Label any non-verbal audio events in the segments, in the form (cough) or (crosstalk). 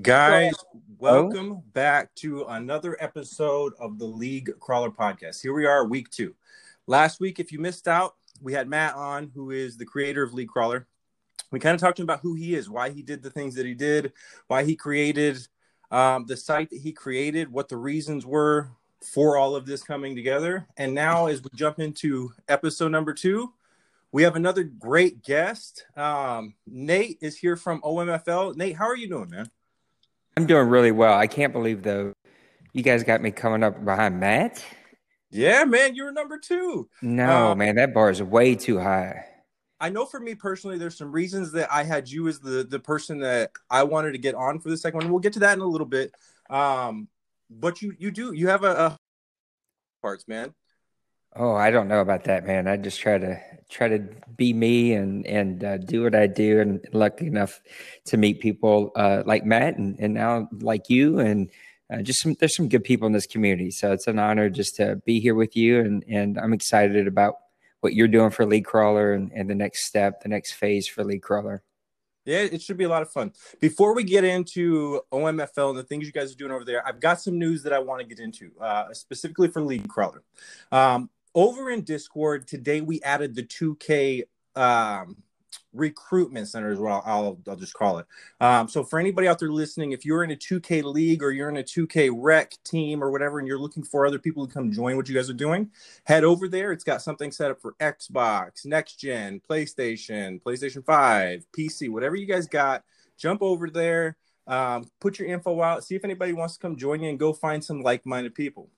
Guys, welcome back to another episode of the League Crawler podcast. Here we are, week two. Last week, if you missed out, we had Matt on, who is the creator of League Crawler. We kind of talked to him about who he is, why he did the things that he did, why he created um, the site that he created, what the reasons were for all of this coming together. And now, as we jump into episode number two, we have another great guest. Um, Nate is here from OMFL. Nate, how are you doing, man? I'm doing really well. I can't believe though, you guys got me coming up behind Matt. Yeah, man, you're number two. No, um, man, that bar is way too high. I know for me personally, there's some reasons that I had you as the the person that I wanted to get on for the second one. We'll get to that in a little bit. Um, but you you do you have a, a parts, man. Oh, I don't know about that, man. I just try to try to be me and and uh, do what I do, and lucky enough to meet people uh, like Matt and, and now like you, and uh, just some there's some good people in this community. So it's an honor just to be here with you, and and I'm excited about what you're doing for League Crawler and, and the next step, the next phase for League Crawler. Yeah, it should be a lot of fun. Before we get into OMFL and the things you guys are doing over there, I've got some news that I want to get into, uh, specifically for League Crawler. Um, over in Discord today, we added the 2K um, recruitment center as well. I'll, I'll just call it. Um, so for anybody out there listening, if you're in a 2K league or you're in a 2K rec team or whatever, and you're looking for other people to come join what you guys are doing, head over there. It's got something set up for Xbox, next gen, PlayStation, PlayStation 5, PC, whatever you guys got. Jump over there, um, put your info out, see if anybody wants to come join you, and go find some like-minded people.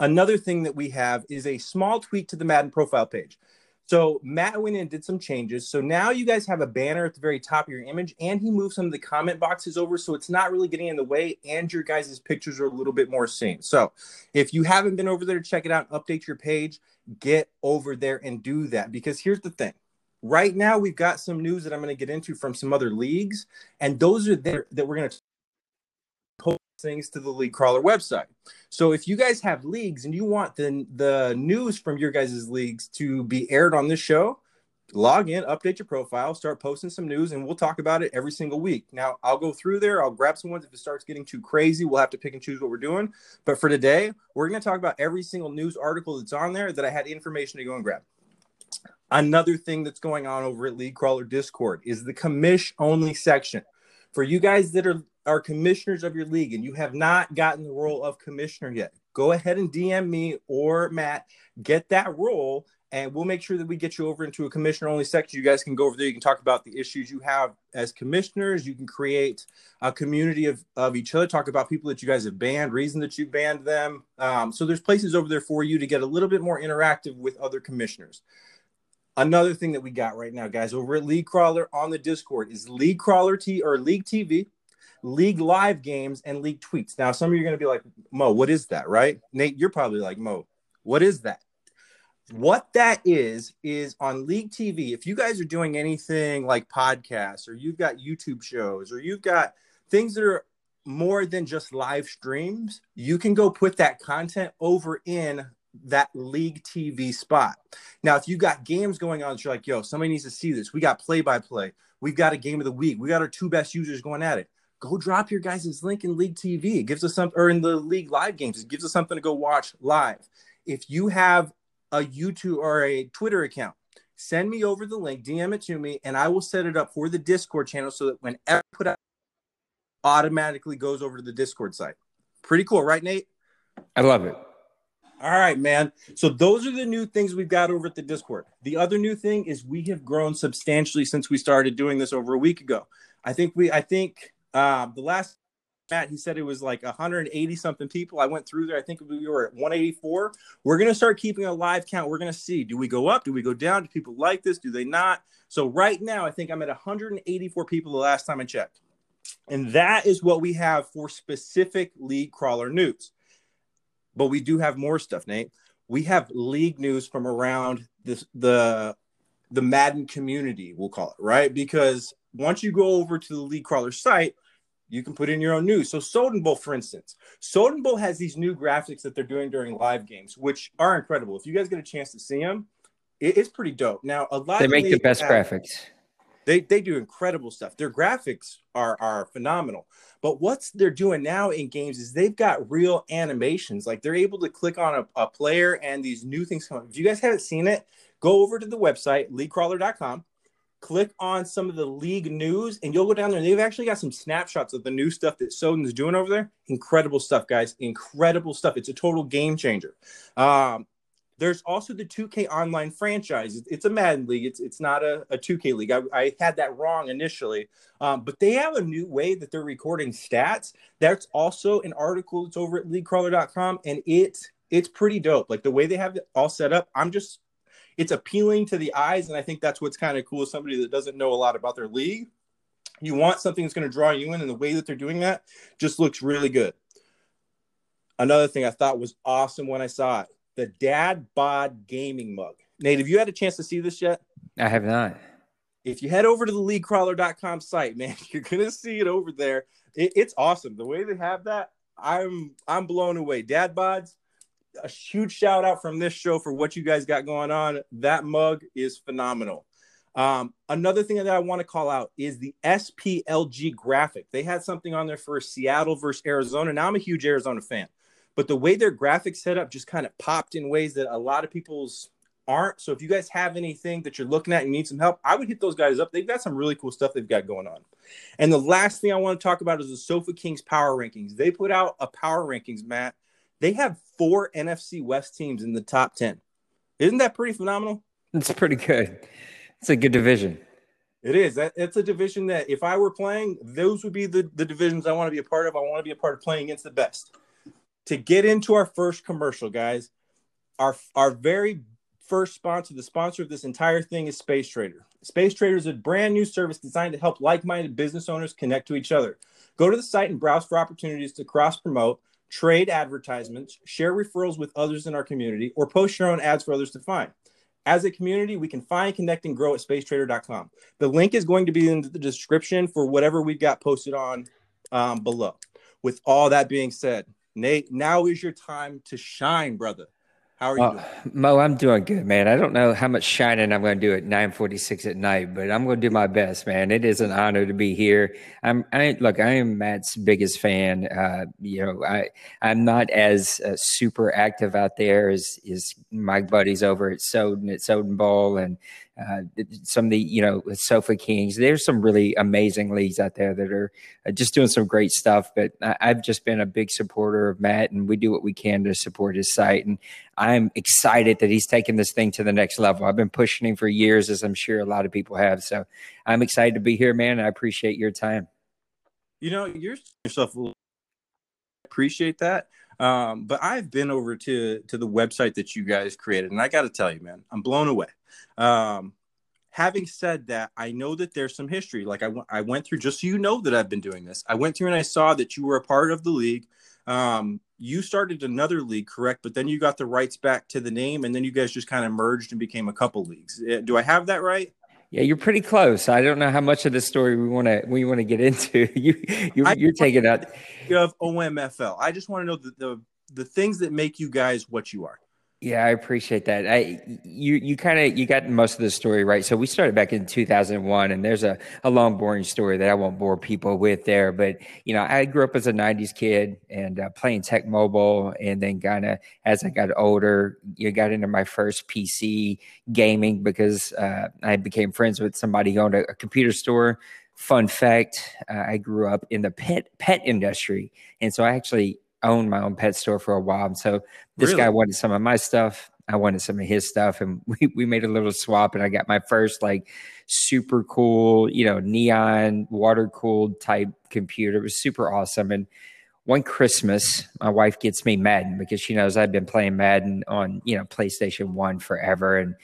Another thing that we have is a small tweak to the Madden profile page. So Matt went in and did some changes. So now you guys have a banner at the very top of your image, and he moved some of the comment boxes over, so it's not really getting in the way, and your guys' pictures are a little bit more seen. So if you haven't been over there to check it out, update your page, get over there and do that. Because here's the thing. Right now, we've got some news that I'm going to get into from some other leagues, and those are there that we're going to things to the league crawler website. So if you guys have leagues and you want the the news from your guys' leagues to be aired on this show, log in, update your profile, start posting some news, and we'll talk about it every single week. Now I'll go through there, I'll grab some ones. If it starts getting too crazy, we'll have to pick and choose what we're doing. But for today, we're gonna talk about every single news article that's on there that I had information to go and grab. Another thing that's going on over at League Crawler Discord is the commish only section. For you guys that are are commissioners of your league and you have not gotten the role of commissioner yet, go ahead and DM me or Matt, get that role, and we'll make sure that we get you over into a commissioner only section. You guys can go over there. You can talk about the issues you have as commissioners. You can create a community of, of each other, talk about people that you guys have banned, reason that you banned them. Um, so there's places over there for you to get a little bit more interactive with other commissioners. Another thing that we got right now, guys, over at League Crawler on the Discord is League Crawler T or League TV league live games and league tweets. Now, some of you are going to be like, Mo, what is that? Right? Nate, you're probably like, Mo, what is that? What that is, is on League TV. If you guys are doing anything like podcasts or you've got YouTube shows or you've got things that are more than just live streams, you can go put that content over in that league TV spot. Now, if you got games going on, you're like, yo, somebody needs to see this. We got play by play. We've got a game of the week. We got our two best users going at it go drop your guys' link in League TV. It gives us some, or in the League Live games, it gives us something to go watch live. If you have a YouTube or a Twitter account, send me over the link, DM it to me, and I will set it up for the Discord channel so that whenever I put out, automatically goes over to the Discord site. Pretty cool, right, Nate? I love it. All right, man. So those are the new things we've got over at the Discord. The other new thing is we have grown substantially since we started doing this over a week ago. I think we I think um, the last Matt, he said it was like 180 something people. I went through there. I think we were at 184. We're going to start keeping a live count. We're going to see do we go up? Do we go down? Do people like this? Do they not? So, right now, I think I'm at 184 people the last time I checked. And that is what we have for specific league crawler news. But we do have more stuff, Nate. We have league news from around this, the the Madden community, we'll call it, right? Because once you go over to the league crawler site, you can put in your own news. So Soden Bowl, for instance, Soden Bowl has these new graphics that they're doing during live games, which are incredible. If you guys get a chance to see them, it, it's pretty dope. Now, a lot they make the best have, graphics. They they do incredible stuff. Their graphics are are phenomenal. But what's they're doing now in games is they've got real animations. Like they're able to click on a, a player and these new things come. up. If you guys haven't seen it, go over to the website leaguecrawler.com click on some of the league news and you'll go down there and they've actually got some snapshots of the new stuff that Soden's doing over there. Incredible stuff, guys. Incredible stuff. It's a total game changer. Um, there's also the 2K online franchise. It's a Madden league. It's it's not a, a 2K league. I, I had that wrong initially, um, but they have a new way that they're recording stats. That's also an article that's over at LeagueCrawler.com, and it it's pretty dope. Like the way they have it all set up. I'm just it's appealing to the eyes, and I think that's what's kind of cool. Somebody that doesn't know a lot about their league, you want something that's going to draw you in, and the way that they're doing that just looks really good. Another thing I thought was awesome when I saw it: the Dad Bod Gaming Mug. Nate, have you had a chance to see this yet? I have not. If you head over to the leaguecrawler.com site, man, (laughs) you're gonna see it over there. It, it's awesome. The way they have that, I'm I'm blown away. Dad bods, a huge shout out from this show for what you guys got going on. That mug is phenomenal. Um, another thing that I want to call out is the SPLG graphic. They had something on there for Seattle versus Arizona. Now I'm a huge Arizona fan, but the way their graphics set up just kind of popped in ways that a lot of people's aren't. So if you guys have anything that you're looking at and need some help, I would hit those guys up. They've got some really cool stuff they've got going on. And the last thing I want to talk about is the Sofa Kings power rankings. They put out a power rankings, Matt, they have four NFC West teams in the top 10. Isn't that pretty phenomenal? It's pretty good. It's a good division. It is. It's a division that if I were playing, those would be the, the divisions I want to be a part of. I want to be a part of playing against the best. To get into our first commercial, guys, our our very first sponsor, the sponsor of this entire thing is Space Trader. Space Trader is a brand new service designed to help like-minded business owners connect to each other. Go to the site and browse for opportunities to cross promote trade advertisements, share referrals with others in our community, or post your own ads for others to find. As a community, we can find, connect, and grow at spacetrader.com. The link is going to be in the description for whatever we've got posted on um, below. With all that being said, Nate, now is your time to shine, brother. How are you uh, Mo, I'm doing good, man. I don't know how much shining I'm going to do at 946 at night, but I'm going to do my best, man. It is an honor to be here. I'm, I look, I am Matt's biggest fan. Uh, you know, I, I'm not as uh, super active out there as, is my buddies over at Soden, at Soden Bowl and, uh, some of the you know Sofa Kings. There's some really amazing leagues out there that are uh, just doing some great stuff. But I, have just been a big supporter of Matt, and we do what we can to support his site. And I'm excited that he's taking this thing to the next level. I've been pushing him for years, as I'm sure a lot of people have. So I'm excited to be here, man. I appreciate your time. You know, you're yourself appreciate that. Um, but I've been over to to the website that you guys created, and I got to tell you, man, I'm blown away. Um, having said that, I know that there's some history. Like I, w- I went through, just so you know that I've been doing this. I went through and I saw that you were a part of the league. Um, you started another league, correct? But then you got the rights back to the name, and then you guys just kind of merged and became a couple leagues. Eh, do I have that right? Yeah, you're pretty close. I don't know how much of the story we want to we want to get into. (laughs) you you're, you're taking out of OMFL. I just want to know the, the the things that make you guys what you are. Yeah, I appreciate that. I you you kind of you got most of the story right. So we started back in 2001 and there's a, a long boring story that I won't bore people with there, but you know, I grew up as a 90s kid and uh, playing Tecmo Bowl and then kind of as I got older, you got into my first PC gaming because uh, I became friends with somebody who owned a, a computer store. Fun fact, uh, I grew up in the pet pet industry and so I actually owned my own pet store for a while. And so this really? guy wanted some of my stuff. I wanted some of his stuff. And (laughs) we, we made a little swap and I got my first like super cool, you know, neon water cooled type computer. It was super awesome. And one Christmas, my wife gets me Madden because she knows I've been playing Madden on, you know, PlayStation 1 forever and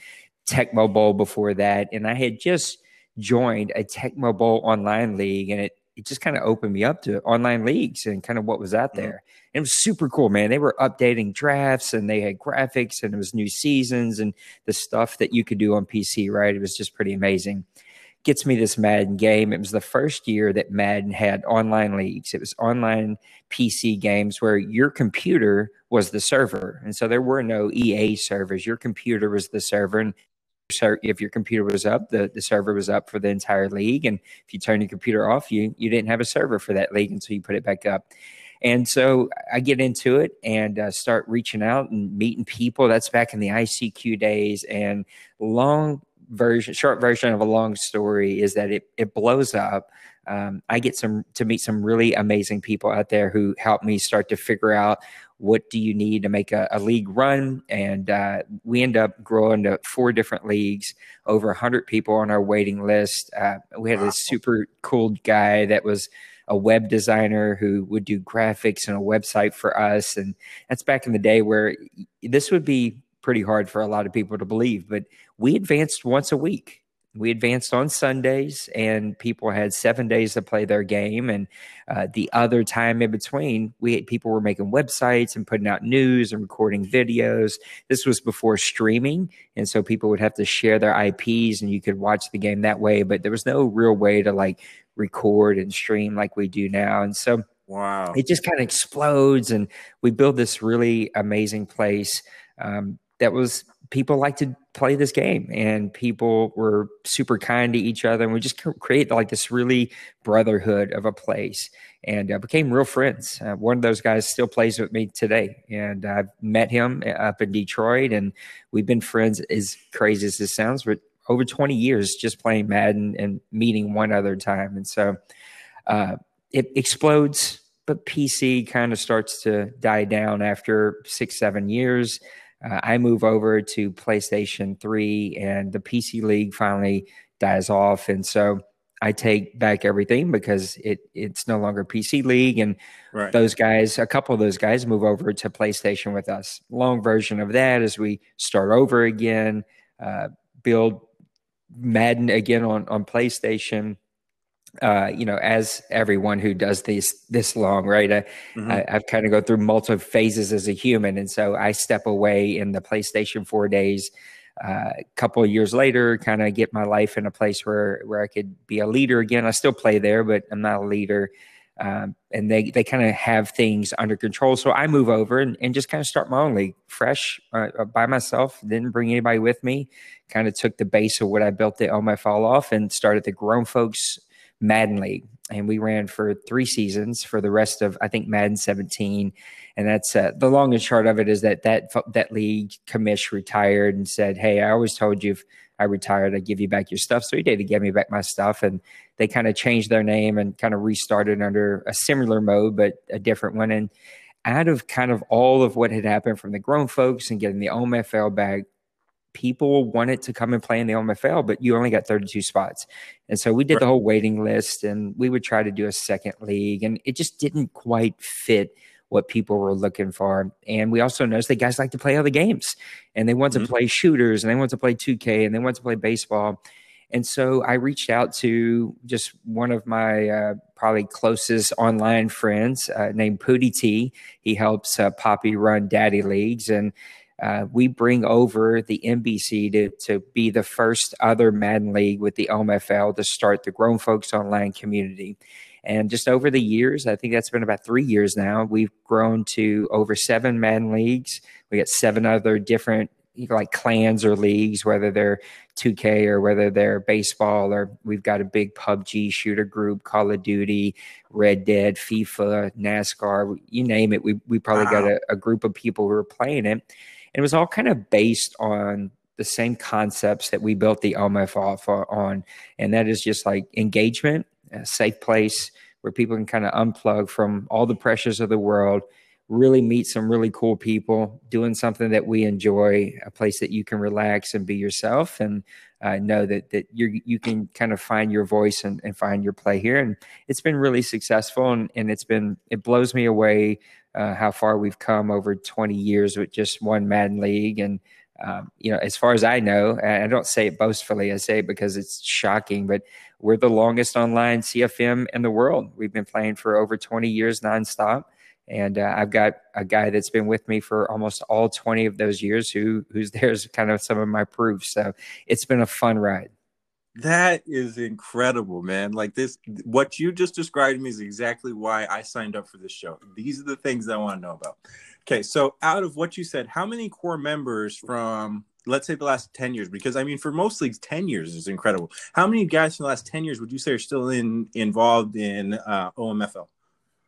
Tecmo Bowl before that. And I had just joined a Tecmo Bowl online league and it it just kind of opened me up to online leagues and kind of what was out mm-hmm. there. Mm-hmm. And it was super cool, man. They were updating drafts and they had graphics and it was new seasons and the stuff that you could do on PC, right? It was just pretty amazing. Gets me this Madden game. It was the first year that Madden had online leagues. It was online PC games where your computer was the server. And so there were no EA servers. Your computer was the server. And if your computer was up, the, the server was up for the entire league. And if you turn your computer off, you you didn't have a server for that league until you put it back up. And so I get into it and uh, start reaching out and meeting people. That's back in the ICQ days. And long version, short version of a long story is that it it blows up. Um, I get some to meet some really amazing people out there who help me start to figure out what do you need to make a, a league run. And uh, we end up growing to four different leagues over 100 people on our waiting list. Uh, we had wow. this super cool guy that was a web designer who would do graphics and a website for us. And that's back in the day where this would be pretty hard for a lot of people to believe but we advanced once a week we advanced on Sundays, and people had seven days to play their game. And uh, the other time in between, we people were making websites and putting out news and recording videos. This was before streaming, and so people would have to share their IPs, and you could watch the game that way. But there was no real way to like record and stream like we do now. And so, wow, it just kind of explodes, and we build this really amazing place um, that was people like to play this game and people were super kind to each other and we just create like this really brotherhood of a place and uh, became real friends. Uh, one of those guys still plays with me today and i've met him uh, up in detroit and we've been friends as crazy as this sounds for over 20 years just playing madden and meeting one other time and so uh, it explodes but pc kind of starts to die down after six seven years uh, I move over to PlayStation 3 and the PC League finally dies off. And so I take back everything because it it's no longer PC League. And right. those guys, a couple of those guys move over to PlayStation with us. Long version of that is we start over again, uh, build Madden again on, on PlayStation uh, you know, as everyone who does this this long, right? I, mm-hmm. I, have kind of go through multiple phases as a human, and so I step away in the PlayStation Four days. Uh, a couple of years later, kind of get my life in a place where where I could be a leader again. I still play there, but I'm not a leader. Um, and they they kind of have things under control. So I move over and, and just kind of start my own league, fresh uh, uh, by myself. Didn't bring anybody with me. Kind of took the base of what I built it on my fall off and started the Grown Folks Madden League, and we ran for three seasons for the rest of I think Madden 17, and that's uh, the long and short of it is that that that league commish retired and said, "Hey, I always told you if I retired, I'd give you back your stuff." So he did. He gave me back my stuff, and they kind of changed their name and kind of restarted under a similar mode, but a different one. And out of kind of all of what had happened from the grown folks and getting the OMFL back, people wanted to come and play in the OMFL, but you only got 32 spots. And so we did the whole waiting list and we would try to do a second league and it just didn't quite fit what people were looking for. And we also noticed that guys like to play other games and they want mm-hmm. to play shooters and they want to play 2K and they want to play baseball. And so I reached out to just one of my uh, probably closest online friends uh, named Pooty T. He helps uh, Poppy run daddy leagues. And uh, we bring over the NBC to, to be the first other Madden League with the OMFL to start the Grown Folks Online community. And just over the years, I think that's been about three years now, we've grown to over seven Madden leagues. We got seven other different like clans or leagues, whether they're 2K or whether they're baseball, or we've got a big PUBG shooter group, Call of Duty, Red Dead, FIFA, NASCAR, you name it. We, we probably wow. got a, a group of people who are playing it it was all kind of based on the same concepts that we built the OMF off on. And that is just like engagement, a safe place where people can kind of unplug from all the pressures of the world, really meet some really cool people, doing something that we enjoy, a place that you can relax and be yourself and uh, know that that you you can kind of find your voice and, and find your play here. And it's been really successful and, and it's been it blows me away uh, how far we've come over 20 years with just one Madden League. And, um, you know, as far as I know, I don't say it boastfully, I say it because it's shocking, but we're the longest online CFM in the world. We've been playing for over 20 years nonstop. And uh, I've got a guy that's been with me for almost all 20 of those years who who's (laughs) there's kind of some of my proof. So it's been a fun ride. That is incredible, man. Like this, what you just described to me is exactly why I signed up for this show. These are the things I want to know about. Okay, so out of what you said, how many core members from let's say the last 10 years because i mean for most leagues 10 years is incredible how many guys from the last 10 years would you say are still in involved in uh, omfl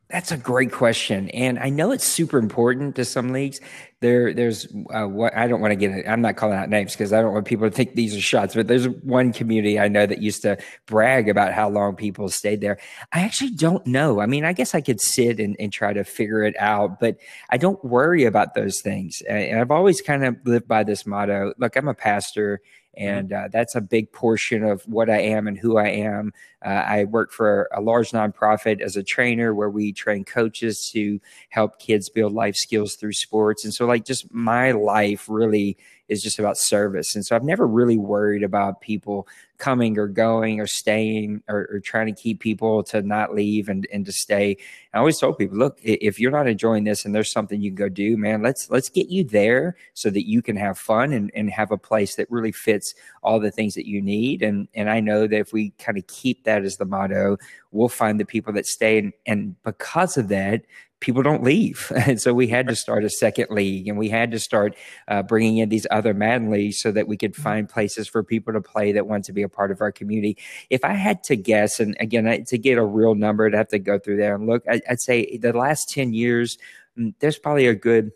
that's a great question, and I know it's super important to some leagues. There, there's uh, what I don't want to get. I'm not calling out names because I don't want people to think these are shots. But there's one community I know that used to brag about how long people stayed there. I actually don't know. I mean, I guess I could sit and, and try to figure it out, but I don't worry about those things. And I've always kind of lived by this motto. Look, I'm a pastor. And uh, that's a big portion of what I am and who I am. Uh, I work for a large nonprofit as a trainer where we train coaches to help kids build life skills through sports. And so, like, just my life really is just about service. And so I've never really worried about people coming or going or staying or, or, trying to keep people to not leave and, and to stay. I always told people, look, if you're not enjoying this and there's something you can go do, man, let's let's get you there so that you can have fun and, and have a place that really fits all the things that you need. And and I know that if we kind of keep that as the motto, we'll find the people that stay. And, and because of that, people don't leave. (laughs) And so we had to start a second league and we had to start uh, bringing in these other Madden leagues so that we could mm-hmm. find places for people to play that want to be a part of our community. If I had to guess, and again, to get a real number, I'd have to go through there and look, I, I'd say the last 10 years, mm, there's probably a good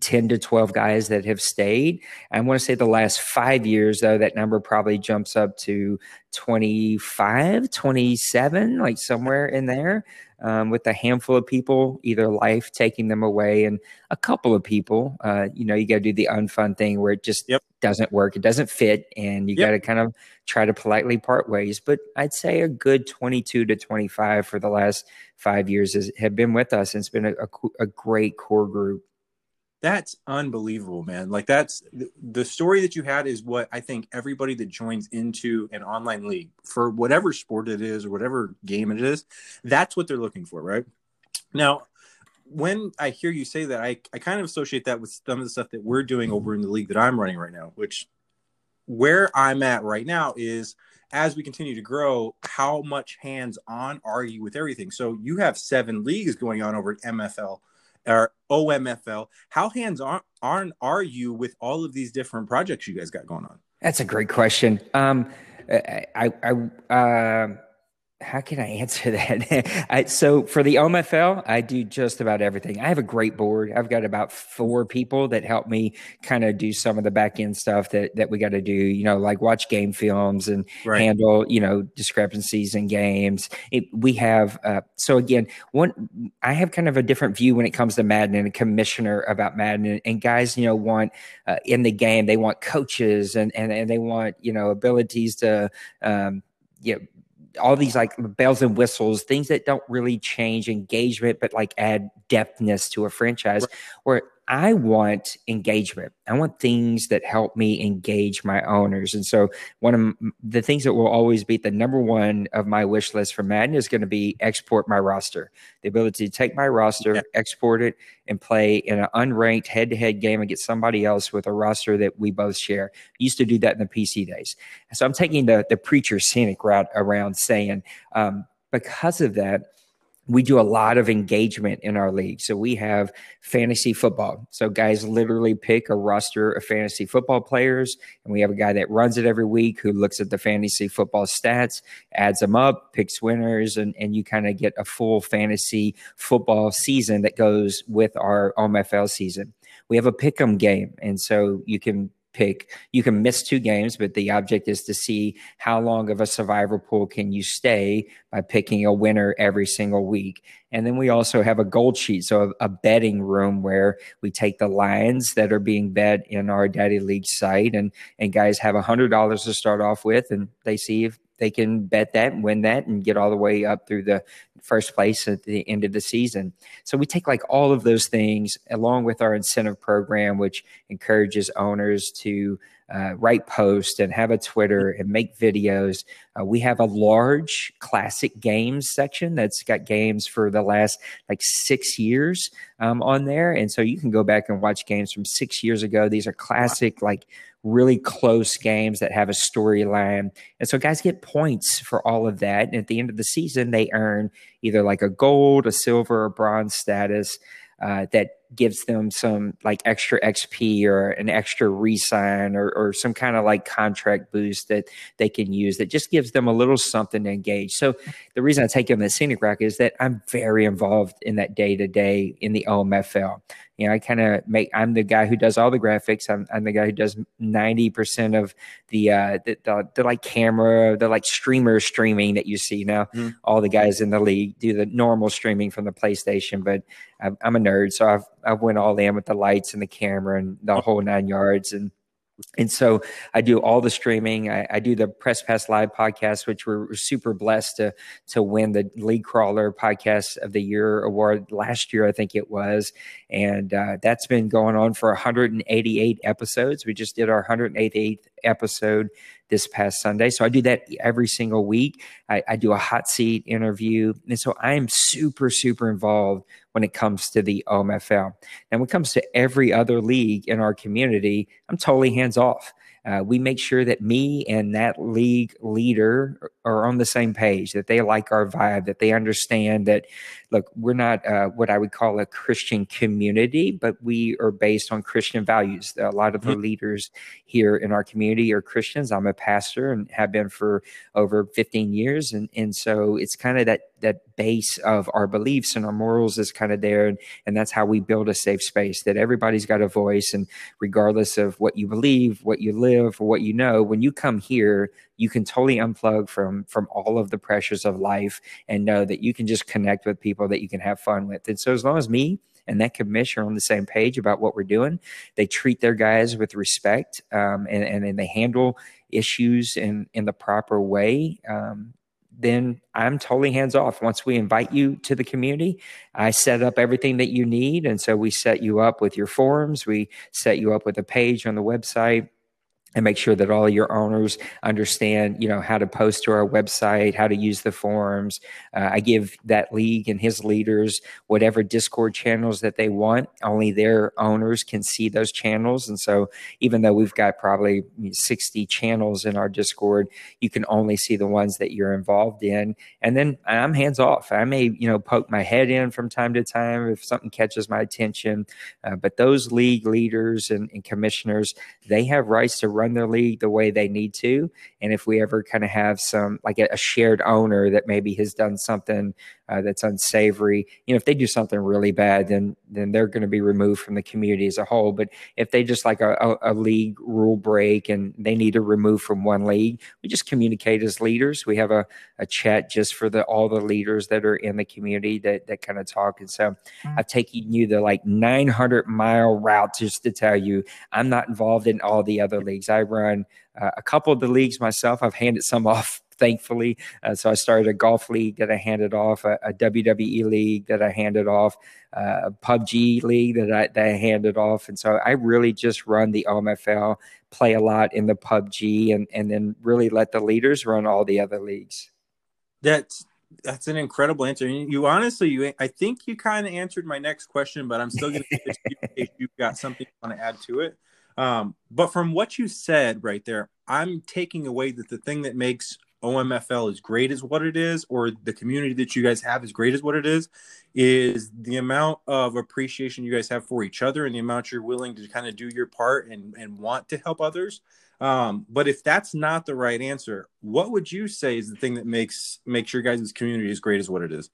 10 to 12 guys that have stayed. I want to say the last five years, though, that number probably jumps up to 25, 27, like somewhere in there, um, with a handful of people, either life taking them away, and a couple of people. Uh, you know, you got to do the unfun thing where it just yep. doesn't work, it doesn't fit, and you yep. got to kind of try to politely part ways. But I'd say a good 22 to 25 for the last five years has, have been with us, and it's been a, a, a great core group that's unbelievable man. Like that's the story that you had is what i think everybody that joins into an online league for whatever sport it is or whatever game it is that's what they're looking for right? Now when i hear you say that i, I kind of associate that with some of the stuff that we're doing over in the league that i'm running right now which where i'm at right now is as we continue to grow how much hands on are you with everything? So you have seven leagues going on over at mfl or OMFL. How hands on are, are you with all of these different projects you guys got going on? That's a great question. Um, I, I, uh, how can I answer (laughs) that? I, so for the OMFL, I do just about everything. I have a great board. I've got about four people that help me kind of do some of the back end stuff that that we got to do. You know, like watch game films and right. handle you know discrepancies in games. It, we have uh, so again, one I have kind of a different view when it comes to Madden and a commissioner about Madden. And, guys, you know, want uh, in the game they want coaches and and and they want you know abilities to um, you know, all these like bells and whistles, things that don't really change engagement, but like add depthness to a franchise. Right. Where I want engagement. I want things that help me engage my owners. And so, one of the things that will always be the number one of my wish list for Madden is going to be export my roster. The ability to take my roster, yeah. export it, and play in an unranked head to head game against somebody else with a roster that we both share. used to do that in the PC days. So, I'm taking the, the preacher scenic route around saying, um, because of that, we do a lot of engagement in our league. So we have fantasy football. So guys literally pick a roster of fantasy football players, and we have a guy that runs it every week who looks at the fantasy football stats, adds them up, picks winners, and, and you kind of get a full fantasy football season that goes with our OMFL season. We have a pick 'em game, and so you can pick. You can miss two games, but the object is to see how long of a survivor pool can you stay by picking a winner every single week. And then we also have a gold sheet, so a, a betting room where we take the lines that are being bet in our Daddy League site, and and guys have a hundred dollars to start off with, and they see if they can bet that and win that and get all the way up through the first place at the end of the season. So we take like all of those things along with our incentive program, which encourages owners to uh, write posts and have a Twitter and make videos. Uh, we have a large classic games section that's got games for the last like six years um, on there. And so you can go back and watch games from six years ago. These are classic, like really close games that have a storyline. And so guys get points for all of that. And at the end of the season, they earn either like a gold, a silver, or bronze status uh, that gives them some like extra XP or an extra resign or, or some kind of like contract boost that they can use that just gives them a little something to engage. So the reason I take them the scenic rock is that I'm very involved in that day to day in the OMFL. You know, I kind of make. I'm the guy who does all the graphics. I'm, I'm the guy who does ninety percent of the, uh, the, the the like camera, the like streamer streaming that you see now. Mm-hmm. All the guys in the league do the normal streaming from the PlayStation, but I'm, I'm a nerd, so I've I've went all in with the lights and the camera and the whole nine yards and and so I do all the streaming. I, I, do the Press Pass Live podcast, which we're super blessed to to win the League Crawler Podcast of the Year award last year, I think it was, and uh, that's been going on for 188 episodes. We just did our 188th episode this past Sunday. So I do that every single week. I, I do a hot seat interview. And so I am super, super involved when it comes to the OMFL. And when it comes to every other league in our community, I'm totally hands off. Uh, we make sure that me and that league leader are on the same page, that they like our vibe, that they understand that, look, we're not uh, what I would call a Christian community, but we are based on Christian values. A lot of the mm-hmm. leaders here in our community are Christians. I'm a pastor and have been for over 15 years. And, and so it's kind of that that base of our beliefs and our morals is kind of there and, and that's how we build a safe space that everybody's got a voice and regardless of what you believe what you live or what you know when you come here you can totally unplug from from all of the pressures of life and know that you can just connect with people that you can have fun with and so as long as me and that commission are on the same page about what we're doing. They treat their guys with respect um, and, and, and they handle issues in in the proper way. Um, then I'm totally hands off. Once we invite you to the community, I set up everything that you need. And so we set you up with your forms, we set you up with a page on the website and make sure that all of your owners understand, you know, how to post to our website, how to use the forums. Uh, I give that league and his leaders whatever Discord channels that they want. Only their owners can see those channels, and so even though we've got probably 60 channels in our Discord, you can only see the ones that you're involved in. And then I'm hands off. I may, you know, poke my head in from time to time if something catches my attention, uh, but those league leaders and, and commissioners, they have rights to run run their league the way they need to. And if we ever kind of have some like a, a shared owner that maybe has done something uh, that's unsavory. You know, if they do something really bad, then then they're going to be removed from the community as a whole. But if they just like a, a, a, league rule break and they need to remove from one league, we just communicate as leaders. We have a, a chat just for the all the leaders that are in the community that that kind of talk. And so mm-hmm. I've taken you the like 900 mile route just to tell you I'm not involved in all the other leagues. I run uh, a couple of the leagues myself. I've handed some (laughs) off thankfully. Uh, so I started a golf league that I handed off, a, a WWE league that I handed off, uh, a PUBG league that I, that I handed off. And so I really just run the OMFL, play a lot in the PUBG, and, and then really let the leaders run all the other leagues. That's that's an incredible answer. You honestly, you I think you kind of answered my next question, but I'm still going to if you've got something you want to add to it. Um, but from what you said right there, I'm taking away that the thing that makes OMFL is great as what it is, or the community that you guys have is great as what it is, is the amount of appreciation you guys have for each other and the amount you're willing to kind of do your part and, and want to help others. Um, but if that's not the right answer, what would you say is the thing that makes makes your guys' community as great as what it is?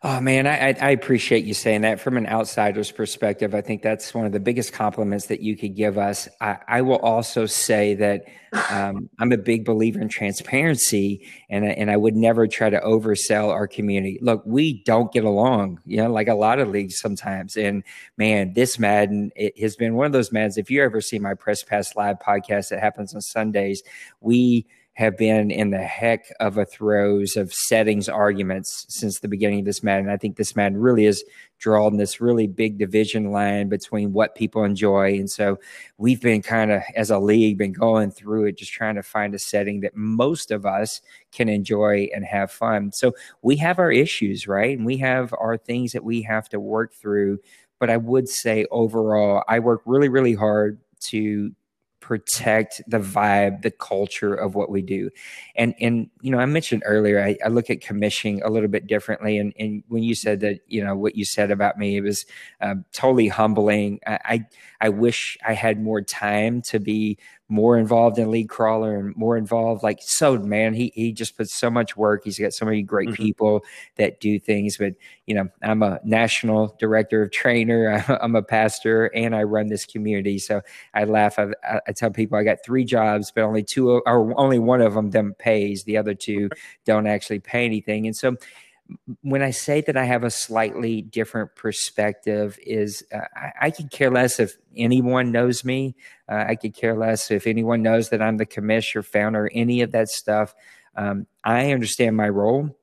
Oh man, I, I appreciate you saying that. From an outsider's perspective, I think that's one of the biggest compliments that you could give us. I, I will also say that um, I'm a big believer in transparency, and and I would never try to oversell our community. Look, we don't get along, you know, like a lot of leagues sometimes. And man, this Madden it has been one of those Maddens. If you ever see my Press Pass Live podcast that happens on Sundays, we have been in the heck of a throes of settings arguments since the beginning of this Madden. I think this Madden really is drawn this really big division line between what people enjoy. And so we've been kind of, as a league, been going through it, just trying to find a setting that most of us can enjoy and have fun. So we have our issues, right? And we have our things that we have to work through. But I would say overall, I work really, really hard to protect the vibe, the culture of what we do. And and you know, I mentioned earlier, I, I look at commissioning a little bit differently. And and when you said that, you know, what you said about me, it was um, totally humbling. I, I I wish I had more time to be more involved in league crawler and more involved like so man he he just puts so much work. He's got so many great mm-hmm. people that do things but you know i'm a national director of trainer. (laughs) I'm a pastor and i run this community. So i laugh. I, I tell people i got three jobs but only two or only one of them them pays. The other two don't actually pay anything. And so when I say that I have a slightly different perspective, is uh, I, I, could care less if anyone knows me. Uh, I could care less if anyone knows that I'm the commissioner, founder, any of that stuff. Um, I understand my role.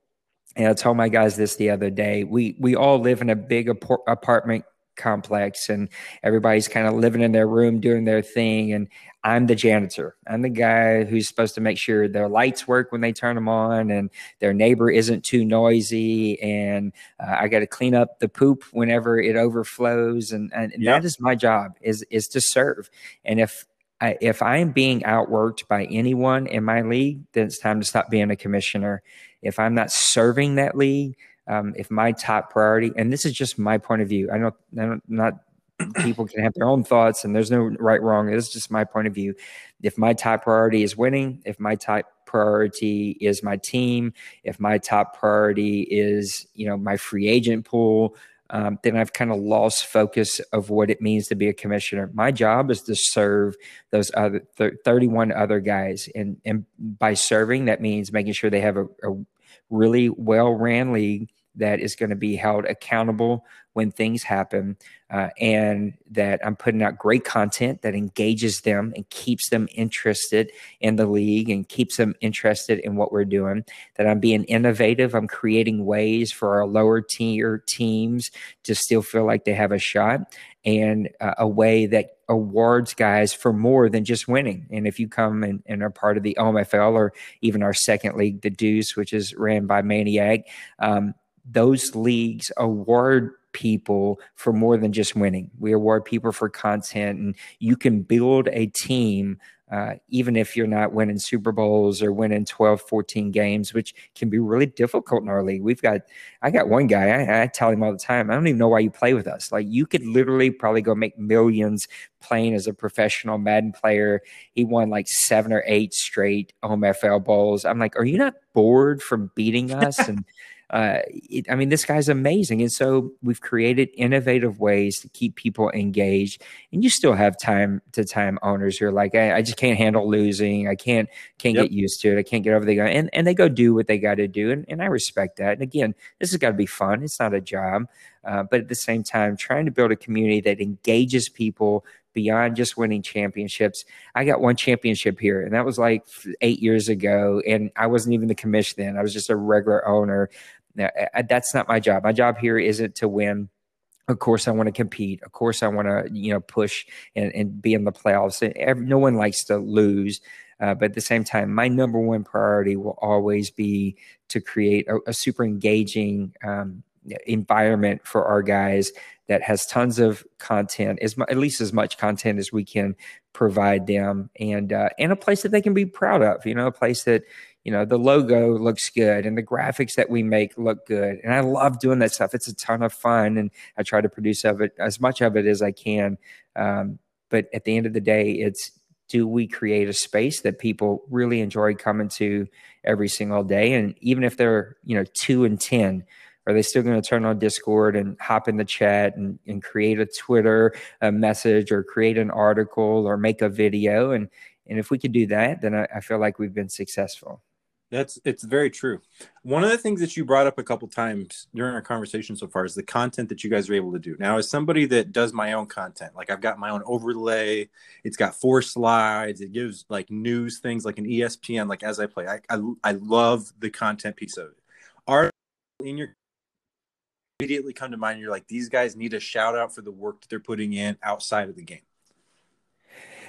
And I told my guys this the other day. We we all live in a big ap- apartment complex and everybody's kind of living in their room doing their thing and i'm the janitor. I'm the guy who's supposed to make sure their lights work when they turn them on and their neighbor isn't too noisy and uh, i got to clean up the poop whenever it overflows and, and that is my job is is to serve. And if I, if I am being outworked by anyone in my league, then it's time to stop being a commissioner. If I'm not serving that league, um, if my top priority, and this is just my point of view, I don't, I don't not (clears throat) people can have their own thoughts, and there's no right wrong. It's just my point of view. If my top priority is winning, if my top priority is my team, if my top priority is you know my free agent pool, um, then I've kind of lost focus of what it means to be a commissioner. My job is to serve those other th- 31 other guys, and and by serving, that means making sure they have a, a really well ran league that is going to be held accountable when things happen uh, and that i'm putting out great content that engages them and keeps them interested in the league and keeps them interested in what we're doing that i'm being innovative i'm creating ways for our lower tier teams to still feel like they have a shot and uh, a way that awards guys for more than just winning. And if you come and, and, are part of the OMFL or even our second league, the Deuce, which is ran by Maniac, um, those leagues award people for more than just winning. We award people for content, and you can build a team uh, even if you're not winning Super Bowls or winning 12, 14 games, which can be really difficult in our league. We've got, I got one guy, I, I, tell him all the time, I don't even know why you play with us. Like, you could literally probably go make millions playing as a professional Madden player. He won like seven or eight straight OMFL Bowls. I'm like, are you not bored from beating us? (laughs) And uh, it, I mean, this guy's amazing. And so we've created innovative ways to keep people engaged. And you still have time to time owners who are like, I, I just can't handle losing. I can't can't yep. get used to it. I can't get over the guy. And and they go do what they got to do. And, and I respect that. And again, this has got to be fun. It's not a job. Uh, but at the same time, trying to build a community that engages people beyond just winning championships. I got one championship here, and that was like eight years ago. And I wasn't even the commission then, I was just a regular owner. Now, that's not my job. My job here isn't to win. Of course, I want to compete. Of course, I want to you know push and, and be in the playoffs. Every, no one likes to lose, uh, but at the same time, my number one priority will always be to create a, a super engaging um, environment for our guys that has tons of content, as at least as much content as we can provide them, and uh, and a place that they can be proud of. You know, a place that you know the logo looks good and the graphics that we make look good, and I love doing that stuff. It's a ton of fun, and I try to produce of it as much of it as I can. Um, but at the end of the day, it's do we create a space that people really enjoy coming to every single day, and even if they're you know two and ten are they still going to turn on Discord and hop in the chat and, and create a Twitter a message or create an article or make a video? And and if we could do that, then I, I feel like we've been successful. That's it's very true. One of the things that you brought up a couple times during our conversation so far is the content that you guys are able to do. Now, as somebody that does my own content, like I've got my own overlay, it's got four slides, it gives like news things like an ESPN, like as I play. I I, I love the content piece of it. Are in your immediately come to mind? You're like, these guys need a shout out for the work that they're putting in outside of the game.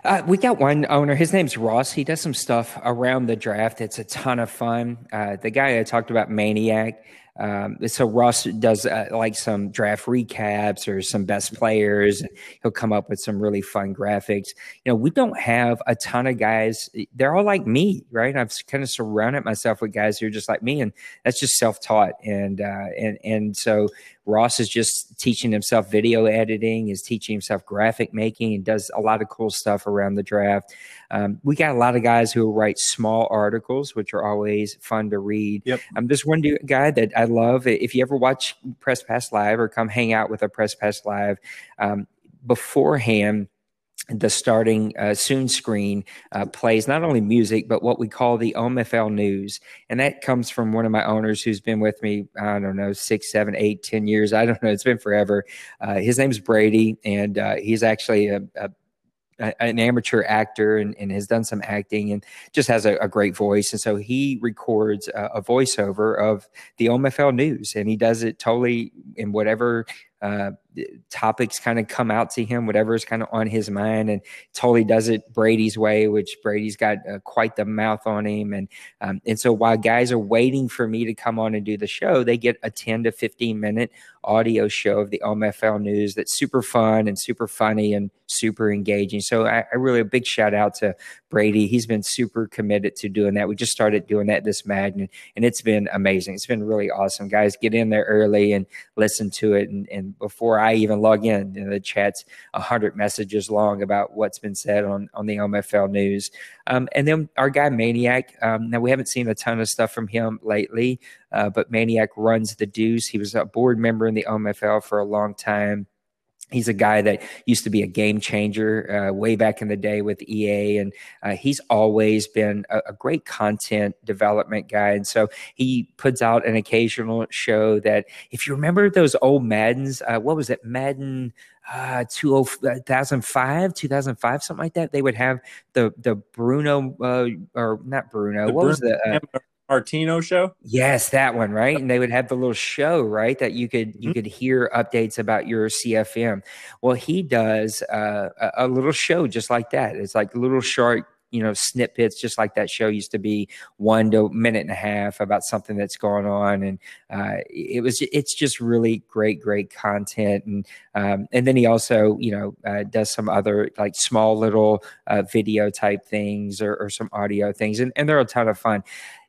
Uh, we got one owner. His name's Ross. He does some stuff around the draft. It's a ton of fun. Uh, the guy I talked about, Maniac. Um, so Ross does uh, like some draft recaps or some best players, and he'll come up with some really fun graphics. You know, we don't have a ton of guys. They're all like me, right? I've kind of surrounded myself with guys who are just like me, and that's just self taught. And uh, and and so Ross is just teaching himself video editing, is teaching himself graphic making, and does a lot of cool stuff around the draft. Um, we got a lot of guys who write small articles, which are always fun to read. Yep. Um, there's one guy that I love. If you ever watch Press Pass Live or come hang out with a Press Pass Live, um, beforehand, the starting uh, soon screen uh, plays not only music but what we call the OMFL news, and that comes from one of my owners who's been with me. I don't know six, seven, eight, ten years. I don't know. It's been forever. Uh, his name's Brady, and uh, he's actually a, a an amateur actor and, and, has done some acting and just has a, a great voice. And so he records a, a, voiceover of the OMFL news and he does it totally in whatever uh, topics kind of come out to him, whatever is kind of on his mind, and totally does it Brady's way, which Brady's got uh, quite the mouth on him, and um, and so while guys are waiting for me to come on and do the show, they get a ten to fifteen minute audio show of the OMFL news that's super fun and super funny and super engaging. So I, I really a big shout out to Brady. He's been super committed to doing that. We just started doing that this Madden, and it's been amazing. It's been really awesome. Guys, get in there early and listen to it, and, and before I I even log in. Know, the chat's hundred messages long about what's been said on on the MFL news. Um, and then our guy Maniac. Um, now we haven't seen a ton of stuff from him lately, uh, but Maniac runs the Deuce. He was a board member in the MFL for a long time he's a guy that used to be a game changer uh, way back in the day with EA, and uh, he's always been a, a, great content development guy. And so he puts out an occasional show that, if you remember those old Maddens, uh, what was it, Madden? Uh, 2005, 2005, something like that. They would have the the Bruno uh, or not Bruno. The what Bruno was the uh, Martino show? Yes, that one, right? And they would have the little show, right? That you could you mm-hmm. could hear updates about your CFM. Well, he does uh, a, a little show just like that. It's like little short you know snippets just like that show used to be one to minute and a half about something that's going on and uh, it was it's just really great great content and um, and then he also you know uh, does some other like small little uh, video type things or, or some audio things and, and they're a ton of fun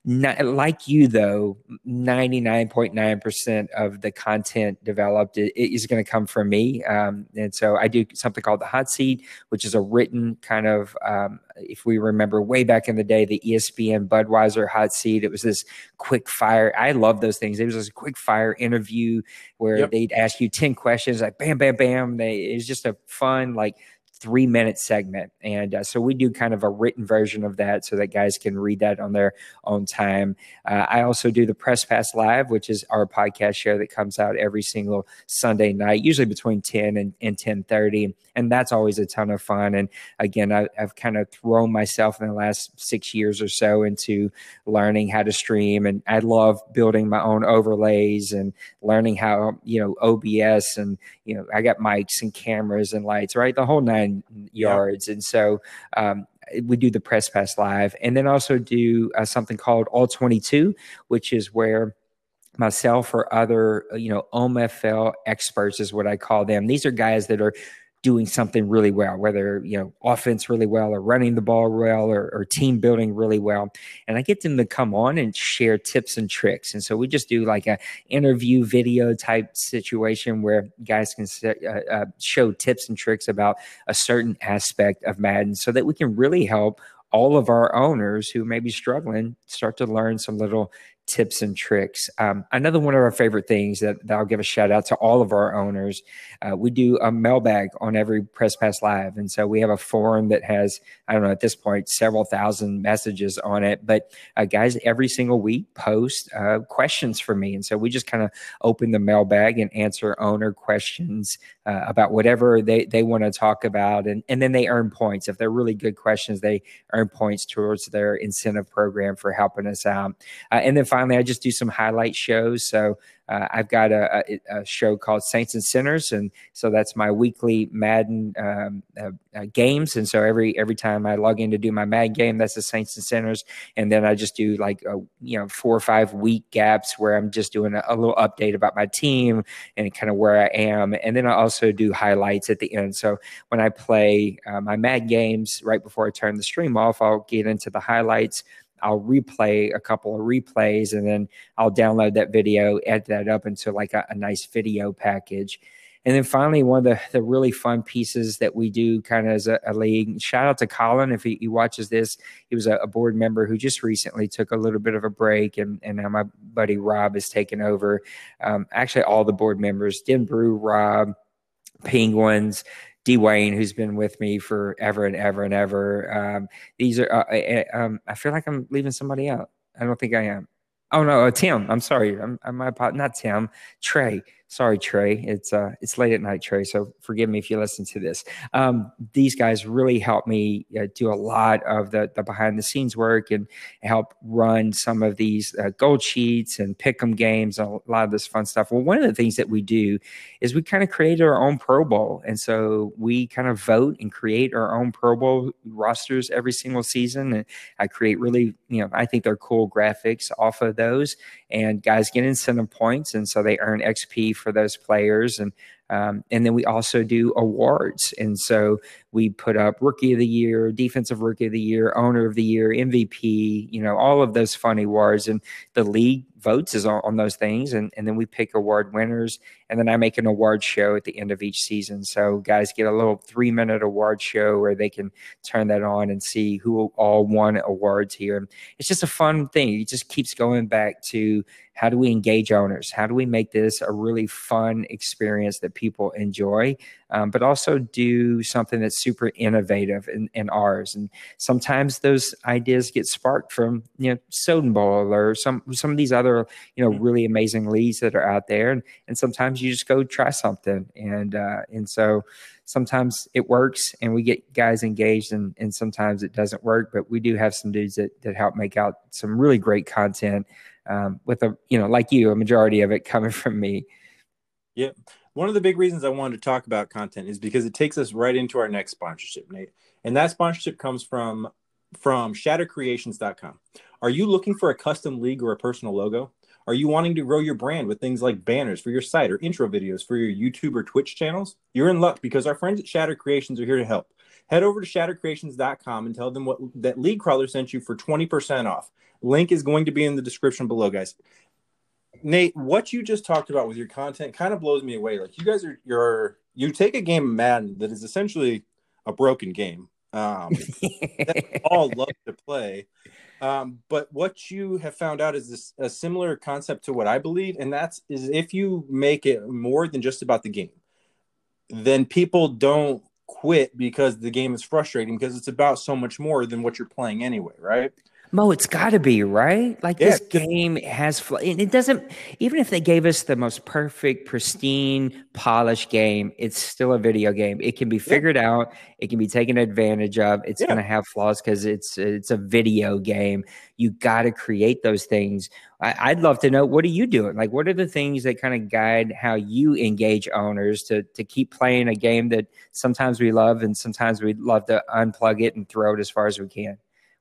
not, like you though 99.9% of the content developed is going to come from me um, and so i do something called the hot seat which is a written kind of um, if we remember way back in the day the espn budweiser hot seat. It was this quick fire i love those things. It was this quick fire interview where yep. they'd ask you 10 questions like bam bam bam. They, it was just a fun like three minute segment. And uh, so we do kind of a written version of that so that guys can read that on their own time. Uh, I also do the Press Pass Live, which is our podcast show that comes out every single Sunday night, usually between 10 and, and 10 30. And that's always a ton of fun. And again, I, have kind of thrown myself in the last six years or so into learning how to stream. And I love building my own overlays and learning how, you know, OBS and, you know, I got mics and cameras and lights, right? The whole nine yards. And so um, we do the press pass live and then also do uh, something called all 22 which is where myself or other you know omfl experts is what i call them these are guys that are doing something really well, whether you know offense really well or running the ball well or, or, team building really well. And I get them to come on and share tips and tricks. And so we just do like a interview video type situation where guys can uh, uh, show tips and tricks about a certain aspect of Madden, so that we can really help all of our owners who may be struggling start to learn some little tips and tricks. Um, another one of our favorite things that, that, I'll give a shout out to all of our owners. Uh, we do a mailbag on every Press Pass Live. And so we have a forum that has, I don't know, at this point, several thousand messages on it. But uh, guys, every single week post uh, questions for me. And so we just kind of open the mailbag and answer owner questions uh, about whatever they, they want to talk about. And, and then they earn points. If they're really good questions, they earn points towards their incentive program for helping us out. Uh, and then finally, finally, I just do some highlight shows. So uh, I've got a, a, a, show called Saints and Sinners, and so that's my weekly Madden um, uh, uh, games. And so every every time I log in to do my Madden game, that's the Saints and Sinners, and then I just do like a, you know four or five week gaps where I'm just doing a, little update about my team and kind of where I am, and then I also do highlights at the end. So when I play uh, my Madden games right before I turn the stream off, I'll get into the highlights I'll replay a couple of replays and then I'll download that video, edit that up into like a, a nice video package. And then finally, one of the, the really fun pieces that we do kind of as a, a league, shout out to Colin if he, he watches this. He was a, a, board member who just recently took a little bit of a break, and, and now my buddy Rob has taken over. Um, actually, all the board members, Den Brew, Rob, Penguins, Dwayne, who's been with me forever and ever and ever. Um, these are, uh, uh, um, I feel like I'm leaving somebody out. I don't think I am. Oh no, uh, Tim. I'm sorry. I'm, I'm my not Tim. Trey. Sorry, Trey. It's uh, it's late at night, Trey. So forgive me if you listen to this. Um, these guys really help me uh, do a lot of the the behind the scenes work and help run some of these uh, gold sheets and pick 'em games and a lot of this fun stuff. Well, one of the things that we do is we kind of create our own Pro Bowl, and so we kind of vote and create our own Pro Bowl rosters every single season. And I create really, you know, I think they're cool graphics off of those, and guys get incentive points, and so they earn XP for those players. And um, and then we also do awards. And so we put up rookie of the year, defensive rookie of the year, owner of the year, MVP, you know, all of those fun awards. And the league votes is on, on those things. And, and then we pick award winners. And then I make an award show at the end of each season. So guys get a little three minute award show where they can turn that on and see who all won awards here. And It's just a fun thing. It just keeps going back to how do we engage owners? How do we make this a really fun experience that people enjoy, um, but also do something that's super innovative in, in, ours? And sometimes those ideas get sparked from you know Soden Bowl or some some of these other you know mm-hmm. really amazing leads that are out there, and, and sometimes you just go try something, and uh, and so sometimes it works and we get guys engaged and, and sometimes it doesn't work but we do have some dudes that, that help make out some really great content um, with a you know like you a majority of it coming (laughs) from me yeah one of the big reasons i wanted to talk about content is because it takes us right into our next sponsorship nate. And that sponsorship comes from from shattercreations.com are you looking for a custom league or a personal logo? Are you wanting to grow your brand with things like banners for your site or intro videos for your youtube or twitch channels? You're in luck because our friends at shatter creations are here to help. Head over to shattercreations.com and tell them what that league crawler sent you for 20% off. Link is going to be in the description below, guys. Nate, what you just talked about with your content kind of blows me away. Like you guys are you're you take a game of Madden that is essentially a broken game. Um, that (laughs) all love to play. Um, but what you have found out is this a similar concept to what I believe, and that's is if you make it more than just about the game, then people don't quit because the game is frustrating because it's about so much more than what you're playing anyway, right? Mo, it's got to be right. Like yeah. this game has, it doesn't. Even if they gave us the most perfect, pristine, polished game, it's still a video game. It can be figured yeah. out. It can be taken advantage of. It's yeah. going to have flaws because it's it's a video game. You got to create those things. I, would love to know what are you doing? Like, what are the things that kind of guide how you engage owners to to keep playing a game that sometimes we love and sometimes we love to unplug it and throw it as far as we can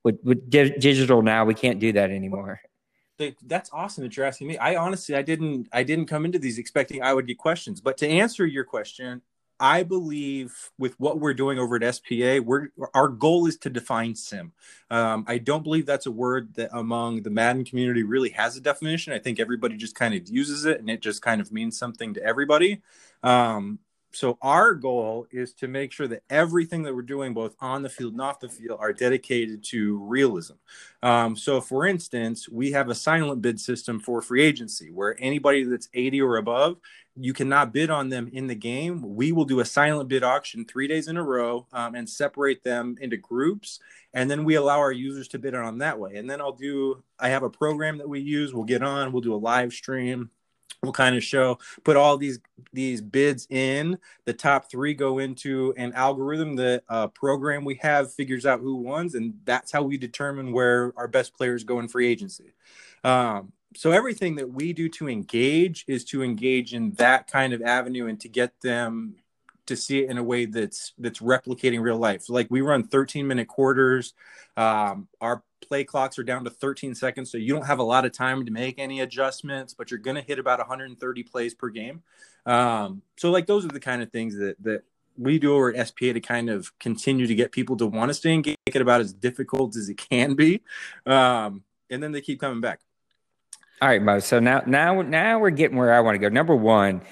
with, with di- digital now we can't do that anymore. That's awesome that you're asking me. I honestly i didn't i didn't come into these expecting i would get questions. But to answer your question i believe with what we're doing over at spa we're our goal is to define sim um, i don't believe that's a word that among the madden community really has a definition. I think everybody just kind of uses it and it just kind of means something to everybody. Um, so our goal is to make sure that everything that we're doing both on the field and off the field are dedicated to realism. Um, so for instance we have a silent bid system for free agency where anybody that's 80 or above you cannot bid on them in the game. We will do a silent bid auction three days in a row um, and separate them into groups and then we allow our users to bid on that way. And then i'll do i have a program that we use. We'll get on. We'll do a live stream will kind of show put all these these bids in the top three go into an algorithm the uh, program we have figures out who wins and that's how we determine where our best players go in free agency um, so everything that we do to engage is to engage in that kind of avenue and to get them to see it in a way that's that's replicating real life. Like we run 13 minute quarters. Um, our play clocks are down to 13 seconds, so you don't have a lot of time to make any adjustments, but you're going to hit about 130 plays per game. Um, so like those are the kind of things that that we do over at SPA to kind of continue to get people to want to stay engaged, make it about as difficult as it can be, um, and then they keep coming back. All right, Mo. So now, now, now we're getting where I want to go. Number one,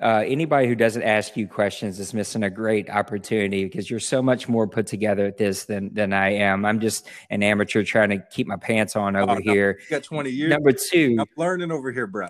uh, anybody who doesn't ask you questions is missing a great opportunity because you're so much more put together at this than than I am. I'm just an amateur trying to keep my pants on over oh, here. You got 20 years. Number two, I'm learning over here, bro.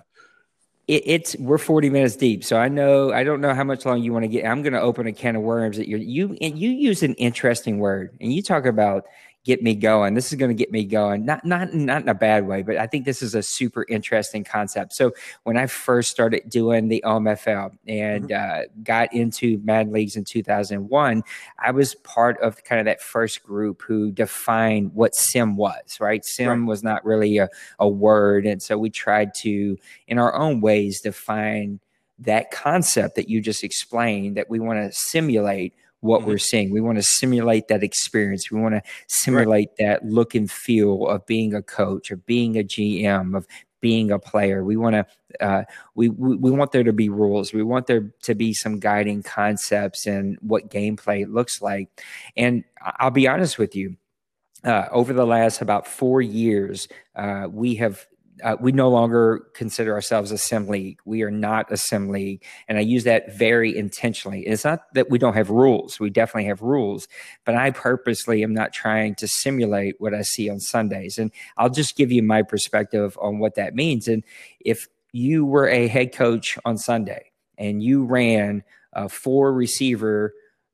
It, it's we're 40 minutes deep, so I know I don't know how much long you want to get. I'm going to open a can of worms that you you and you use an interesting word and you talk about get me going. This is going to get me going. Not not not in a bad way, but I think this is a super interesting concept. So when I first started doing the OMFL and mm-hmm. uh, got into Mad leagues in 2001, I was part of kind of that first group who defined what sim was. Right, sim right. was not really a, a word, and so we tried to, in our own ways, define that concept that you just explained that we want to simulate what mm-hmm. we're seeing. We want to simulate that experience. We want to simulate right. that look and feel of being a coach, of being a GM, of being a player. We want to uh, we, we, we want there to be rules. We want there to be some guiding concepts and what gameplay looks like. And I'll be honest with you. Uh, over the last about four years, uh, we have uh, we no longer consider ourselves a sim league. We are not a sim league, and I use that very intentionally. It's not that we don't have rules; we definitely have rules, but I purposely am not trying to simulate what I see on Sundays. And I'll just give you my perspective on what that means. And if you were a head coach on Sunday and you ran a four receiver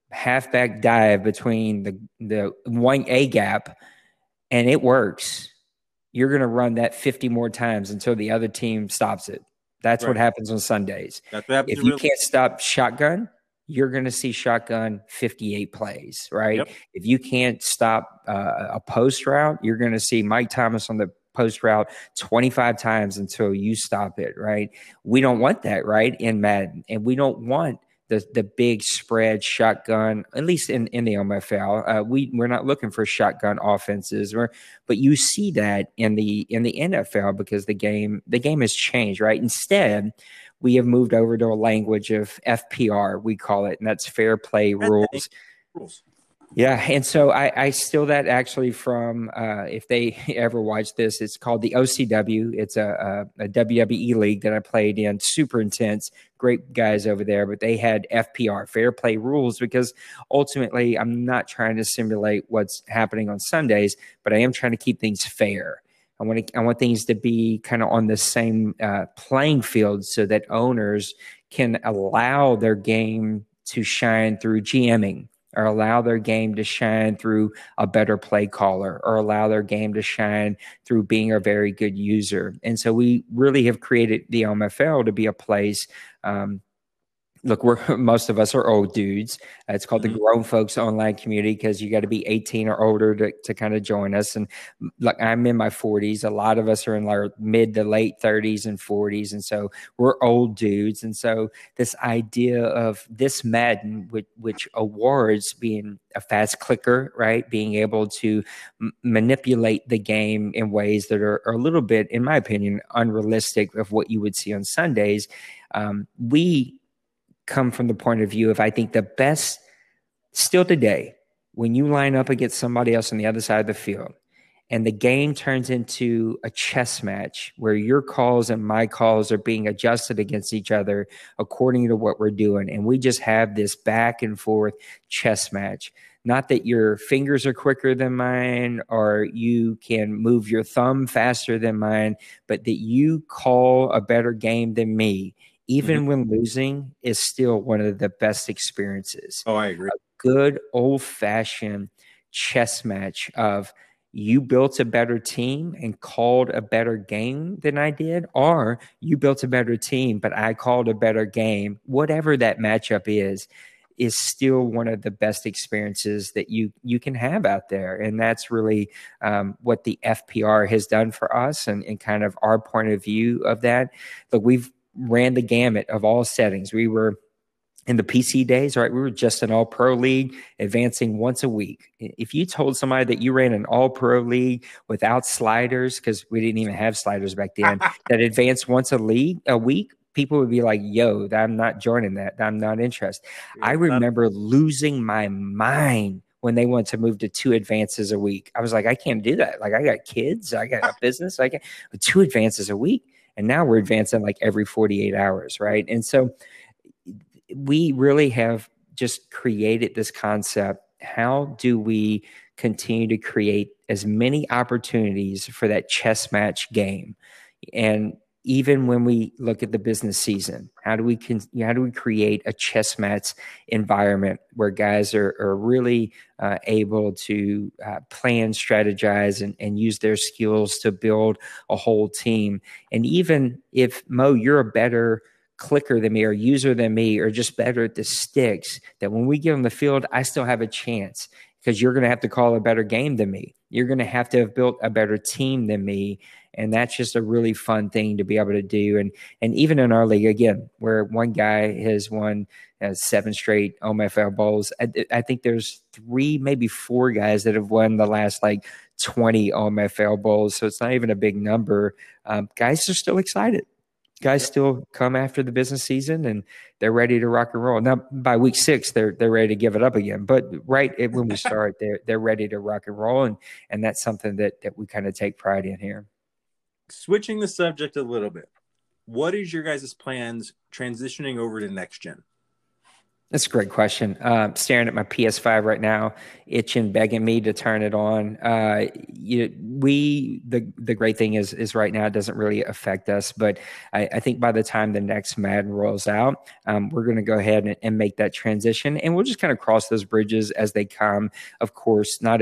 halfback dive between the the one A gap, and it works you're going to run that 50 more times until the other team stops it. That's right. what happens on Sundays. Happens if you can't stop shotgun, you're going to see shotgun 58 plays, right? Yep. If you can't stop uh, a post route, you're going to see Mike Thomas on the post route 25 times until you stop it, right? We don't want that, right? In Madden. And we don't want the the big spread shotgun, at least in, in the MFL. Uh, we we're not looking for shotgun offenses, or, but you see that in the in the NFL because the game the game has changed, right? Instead, we have moved over to a language of FPR, we call it, and that's fair play rules. rules. Yeah, and so I, I steal that actually from uh, if they (laughs) ever watch this, it's called the OCW. It's a, a, a, WWE league that I played in, super intense, great guys over there. But they had FPR, fair play rules, because ultimately I'm not trying to simulate what's happening on Sundays, but I am trying to keep things fair. I want to, I want things to be kind of on the same uh, playing field so that owners can allow their game to shine through GMing or allow their game to shine through a better play caller or allow their game to shine through being a very good user. And so we really have created the MFL to be a place um, look, we're (laughs) most of us are old dudes. Uh, it's called mm-hmm. the Grown Folks Online Community because you got to be 18 or older to, to kind of join us. And like I'm in my 40s. A lot of us are in our mid to late 30s and 40s, and so we're old dudes. And so this idea of this Madden, which, which awards being a fast clicker, right, being able to m- manipulate the game in ways that are, are, a little bit, in my opinion, unrealistic of what you would see on Sundays. Um, we come from the point of view of I think the best still today, when you line up against somebody else on the other side of the field and the game turns into a chess match where your calls and my calls are being adjusted against each other according to what we're doing. And we just have this back and forth chess match. Not that your fingers are quicker than mine or you can move your thumb faster than mine, but that you call a better game than me even mm-hmm. when losing, is still one of the best experiences. Oh, I agree. A good old fashioned chess match of you built a better team and called a better game than I did, or you built a better team, but I called a better game, whatever that matchup is. is still one of the best experiences that you you can have out there and that's really um, what the fpr has done for us and, and kind of our point of view of that look we've ran the gamut of all settings we were in the PC days, right? We were just an all pro league advancing once a week. If you told somebody that you ran an all pro league without sliders, because we didn't even have sliders back then, (laughs) that advanced once a league a week, people would be like, yo, I'm not joining that. I'm not interested. I remember not- losing my mind when they wanted to move to two advances a week. I was like, I can't do that. Like I got kids, I got a business, I got two advances a week. And now we're advancing like every 48 hours, right? And so we really have just created this concept. How do we continue to create as many opportunities for that chess match game? And even when we look at the business season, how do we con- how do we create a chess match environment where guys are, are really uh, able to uh, plan, strategize, and, and use their skills to build a whole team? And even if Mo, you're a better clicker than me or user than me or just better at the sticks that when we get on the field i still have a chance because you're going to have to call a better game than me you're going to have to have built a better team than me and that's just a really fun thing to be able to do and and even in our league again where one guy has won uh, seven straight omfl bowls I, I, think there's three maybe four guys that have won the last like 20 omfl bowls so it's not even a big number um, guys are still excited guys still come after the business season and they're ready to rock and roll. Now by week six, they're they're ready to give it up again. But right when we (laughs) start, they're they're ready to rock and roll, and and that's something that that we kind of take pride in here. Switching the subject a little bit, what is your guys' plans transitioning over to next gen? That's a great question. Uh, staring at my PS5 right now, itching, begging me to turn it on. Uh, you, we the the great thing is is right now it doesn't really affect us, but I, I think by the time the next Madden rolls out, um, we're going to go ahead and, and, make that transition, and we'll just kind of cross those bridges as they come. Of course, not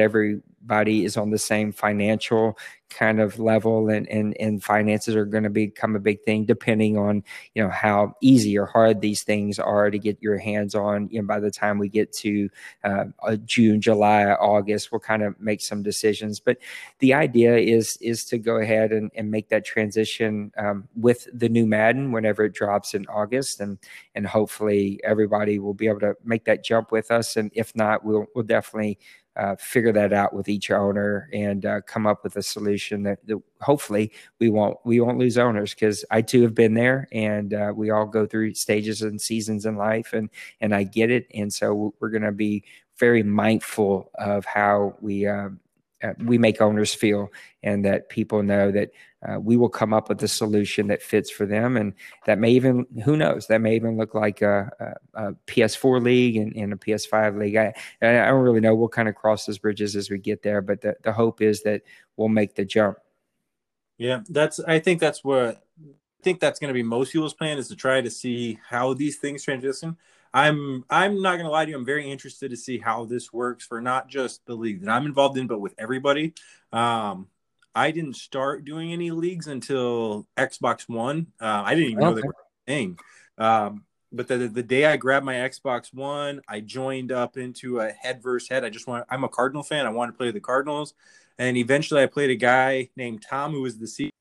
everybody is on the same financial kind of level and and, and finances are going to become a big thing depending on you know how easy or hard these things are to get your hands on. You know by the time we get to uh, june july august we'll kind of make some decisions. But the idea is is to go ahead and, and make that transition um, with the new madden whenever it drops in august and and hopefully everybody will be able to make that jump with us and if not we'll we'll definitely uh, figure that out with each owner and uh, come up with a solution that, that, hopefully we won't we won't lose owners because I too have been there and uh, we all go through stages and seasons in life and and I get it. And so we're going to be very mindful of how we um, uh, we make owners feel and that people know that uh, we will come up with a solution that fits for them. And that may even who knows that may even look like a, a, a ps4 league and, and, a ps5 league. I, I don't really know. We'll kind of cross those bridges as we get there but the, the hope is that we'll make the jump. Yeah that's i think that's what i think that's going to be most people's plan is to try to see how these things transition I'm I'm not gonna lie to you. I'm very interested to see how this works for not just the league that I'm involved in, but with everybody. Um, I didn't start doing any leagues until Xbox One. Uh, I didn't even know they were a thing. Um, but the, the day I grabbed my Xbox One, I joined up into a head versus head. I just want I'm a Cardinal fan. I wanted to play the Cardinals, and eventually I played a guy named Tom who was the C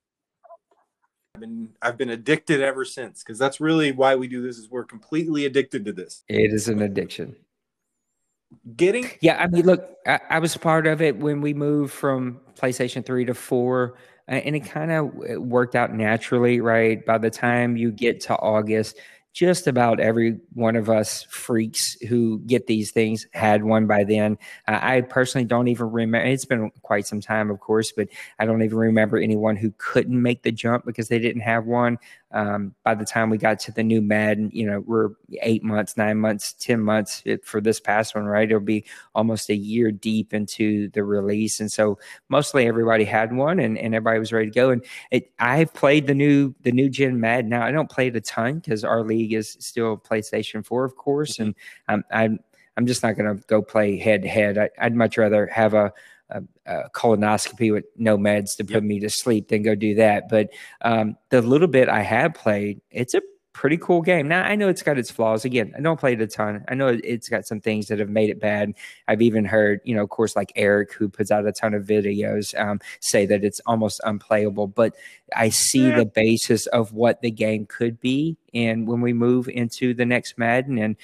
I've been I've been addicted ever since because that's really why we do this is we're completely addicted to this. It is an addiction. Getting yeah, I mean, look, I, I was part of it when we moved from PlayStation three to four, and it kind of uh, worked out naturally, right? By the time you get to August, just about every one of us freaks who get these things had one by then. Uh, I personally don't even remember. It's been quite some time, of course, but I don't even remember anyone who couldn't make the jump because they didn't have one. Um, by the time we got to the new Madden, you know, we're eight months, nine months, 10 months for this past one, right? It'll be almost a year deep into the release. And so mostly everybody had one and, and everybody was ready to go. And it, I've played the new, the new gen Madden. Now I don't play it a ton because our league is still PlayStation 4, of course. And um, I'm, I'm just not going to go play head to head. I'd much rather have a, a, a colonoscopy with no meds to put yep. me to sleep then go do that. But um, the little bit I have played, it's a pretty cool game. Now I know it's got its flaws. Again, I don't play it a ton. I know it's got some things that have made it bad. I've even heard, you know, of course, like Eric, who puts out a ton of videos, um, say that it's almost unplayable. But I see yeah. the basis of what the game could be, and when we move into the next Madden, and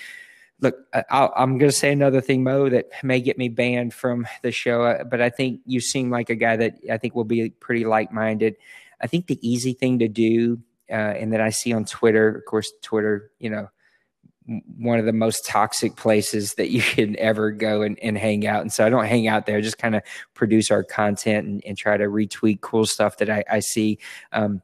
look, i am going to say another thing, Mo, that may get me banned from the show. Uh, but I think you seem like a guy that I think will be pretty like minded. I think the easy thing to do uh, and that I see on Twitter. Of course, Twitter, you know, one of the most toxic places that (laughs) you can ever go and, and hang out. And so I don't hang out there, I just kind of produce our content and, and, try to retweet cool stuff that I, I see. Um,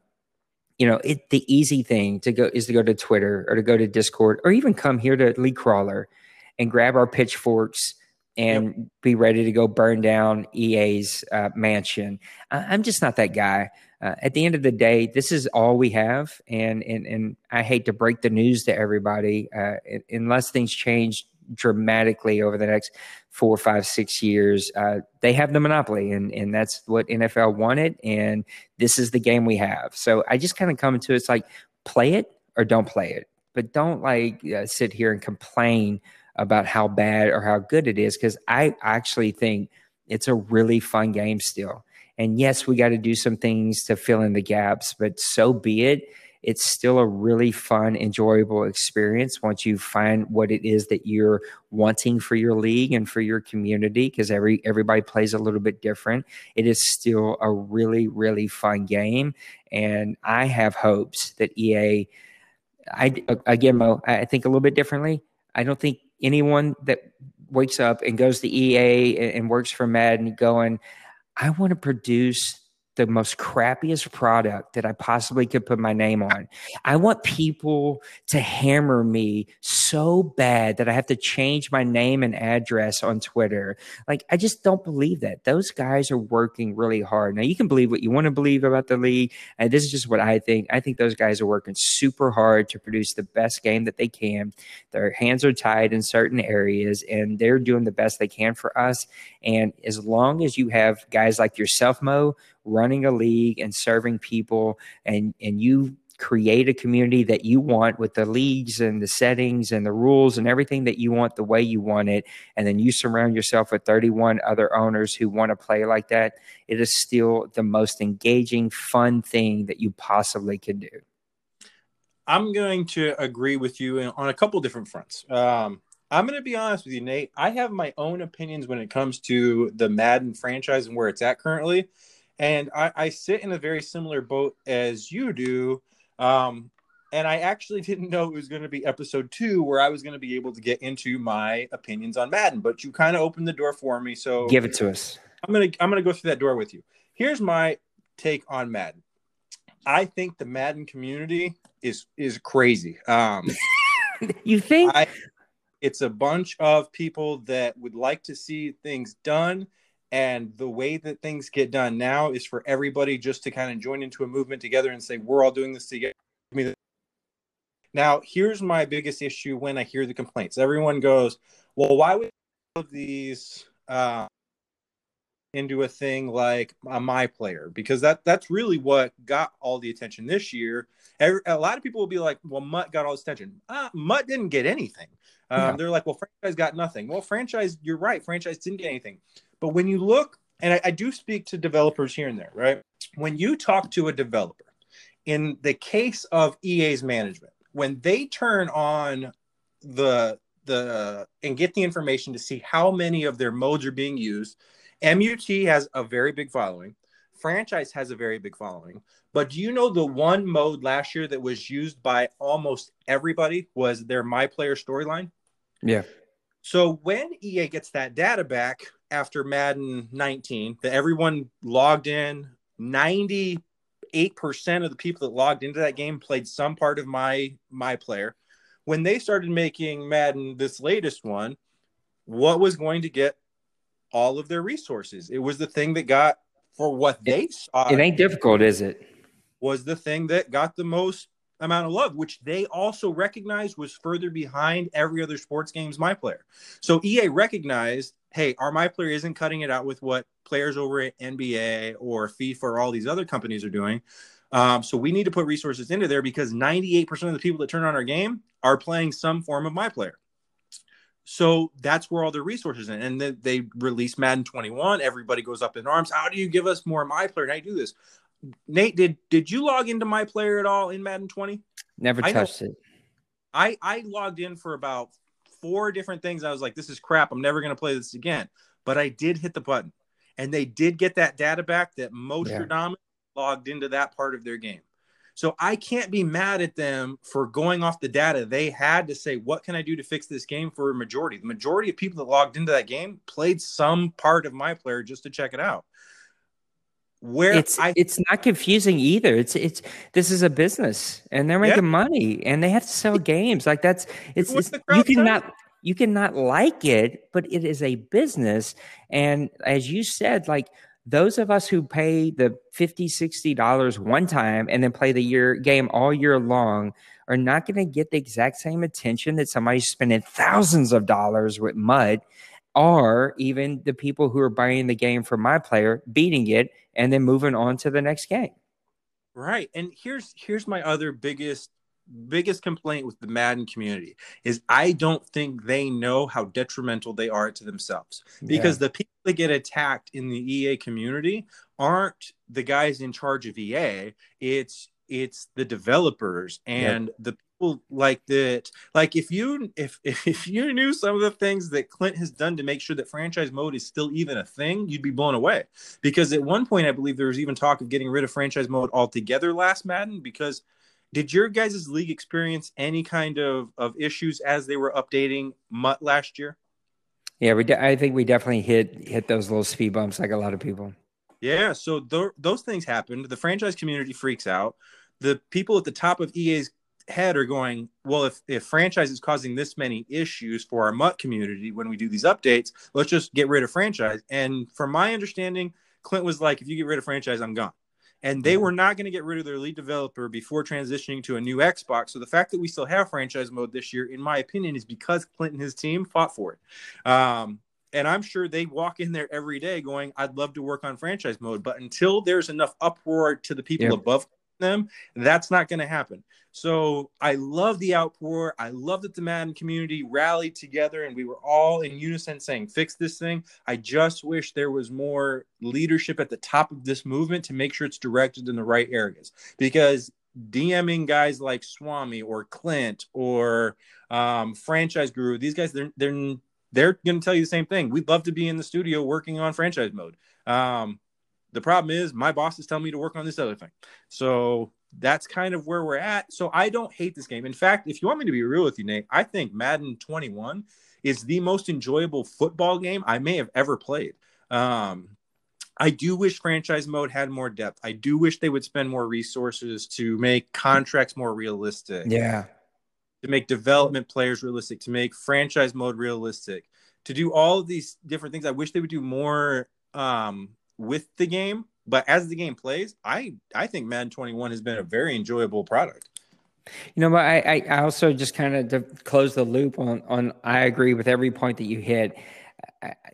you know, it, the easy thing to go is to go to Twitter or to go to Discord or even come here to League Crawler and grab our pitchforks and yep. be ready to go burn down EA's uh, mansion. I, am just not that guy uh, at the end of the day, this is all we have, and and and I hate to break the news to everybody, uh, unless things change dramatically over the next four, five, six years. Uh, they have the monopoly, and and that's what NFL wanted, and this is the game we have. So I just kind of come it, it's like play it or don't play it, but don't like uh, sit here and complain about how bad or how good it is, because I actually think it's a really fun game still. And yes, we got to do some things to fill in the gaps, but so be it. It's still a really fun, enjoyable experience once you find what it is that you're wanting for your league and for your community, because every everybody plays a little bit different. It is still a really, really fun game. And I have hopes that EA I again, Mo, I think a little bit differently. I don't think anyone that wakes up and goes to EA and works for Madden going, I want to produce the most crappiest product that I possibly could put my name on. I want people to hammer me so bad that I have to change my name and address on Twitter. Like, I just don't believe that. Those guys are working really hard. Now, you can believe what you want to believe about the league. And this is just what I think. I think those guys are working super hard to produce the best game that they can. Their hands are tied in certain areas, and they're doing the best they can for us. And as long as you have guys like yourself, Mo, running a league and serving people and and you create a community that you want with the leagues and the settings and the rules and everything that you want the way you want it and then you surround yourself with 31 other owners who want to play like that it is still the most engaging fun thing that you possibly can do i'm going to agree with you on a couple different fronts um, I'm going to be honest with you, Nate. I have my own opinions when it comes to the Madden franchise and where it's at currently and I, I, sit in a very similar boat as you do. Um, and I actually didn't know it was going to be episode two where I was going to be able to get into my opinions on Madden, but you kind of opened the door for me. So give it to us. I'm gonna I'm gonna go through that door with you. Here's my take on Madden. I think the Madden community is is crazy. Um, (laughs) you think? I, it's a bunch of people that would like to see things done and the way that things get done now is for everybody just to kind of join into a movement together and say, we're all doing this together. Now, here's my biggest issue when I hear the complaints. Everyone goes, well, why would these uh, into a thing like a my player? Because that that's really what got all the attention this year. Every, a lot of people will be like, well, MUT got all this attention. Uh, MUT didn't get anything. Um, They're like, well, franchise got nothing. Well, franchise, you're right. Franchise didn't get anything. But when you look, and I, I do speak to developers here and there, right? When you talk to a developer, in the case of EA's management, when they turn on the the and get the information to see how many of their modes are being used, MUT has a very big following. Franchise has a very big following. But do you know the one mode last year that was used by almost everybody was their My Player storyline? Yeah. So when EA gets that data back after Madden 19, that everyone logged in, 98% of the people that logged into that game played some part of my my player. When they started making Madden this latest one, what was going to get all of their resources? It was the thing that got for what they saw. It ain't difficult, is it? Was the thing that got the most amount of love, which they also recognized was further behind every other sports game's my player. So EA recognized, hey, our my player isn't cutting it out with what players over at NBA or FIFA or all these other companies are doing. Um, so we need to put resources into there because 98% of the people that turn on our game are playing some form of my player. So that's where all the resources in. And then they release Madden 21. Everybody goes up in arms. How do you give us more my player? Do you do this? Nate, did did you log into my player at all in Madden 20? Never touched it. I I logged in for about four different things. I was like, this is crap. I'm never gonna play this again. But I did hit the button. And they did get that data back that most yeah. logged into that part of their game. So I can't be mad at them for going off the data. They had to say, what can I do to fix this game for a majority? The majority of people that logged into that game played some part of my player just to check it out. Where it's I, it's not confusing either. It's it's this is a business and they're making yeah. money and they have to sell games. Like that's it's, it's you cannot you cannot like it, but it is a business. And as you said, like those of us who pay the 50 60 dollars one time and then play the year game all year long are not going to get the exact same attention that somebody spending thousands of dollars with MUT or even the people who are buying the game for my player beating it and then moving on to the next game right and here's here's my other biggest biggest complaint with the Madden community is I don't think they know how detrimental they are to themselves because yeah. the people that get attacked in the EA community aren't the guys in charge of EA it's it's the developers and yep. the like that like if you if (laughs) if you knew some of the things that Clint has done to make sure that franchise mode is still even a thing you'd be blown away because at one point I believe there was even talk of getting rid of franchise mode altogether last Madden because did your guys' league experience any kind of, of issues as they were updating MUT last year? Yeah, we de- I think we definitely hit hit those little speed bumps like a lot of people. Yeah, so th- those things happened. The franchise community freaks out. The people at the top of EA's head are going, well, if, if franchise is causing this many issues for our MUT community when we do these updates, let's just get rid of franchise. And from my understanding, Clint was like, if you get rid of franchise, I'm gone and they were not going to get rid of their lead developer before transitioning to a new Xbox. So the fact that we still have franchise mode this year, in my opinion, is because Clinton and his team fought for it. Um, and I'm sure they walk in there every day going, "I'd love to work on franchise mode," but until there's enough uproar to the people yep. above them, that's not going to happen. So I love the outpour. I love that the Madden community rallied together and we were all in unison saying, fix this thing. I just wish there was more leadership at the top of this movement to make sure it's directed in the right areas. Because DMing guys like Swami or Clint or um, Franchise Guru, these guys, they're, they're, they're going to tell you the same thing. We'd love to be in the studio working on franchise mode. Um, the problem is my boss is telling me to work on this other thing. So that's kind of where we're at. So I don't hate this game. In fact, if you want me to be real with you, Nate, I think Madden 21 is the most enjoyable football game I may have ever played. Um, I do wish franchise mode had more depth. I do wish they would spend more resources to make contracts more realistic. Yeah. To make development players realistic, to make franchise mode realistic, to do all of these different things. I wish they would do more um, with the game but as the game plays, I I think Madden 21 has been a very enjoyable product. You know, but I I also just kind of to close the loop on on I agree with every point that you hit.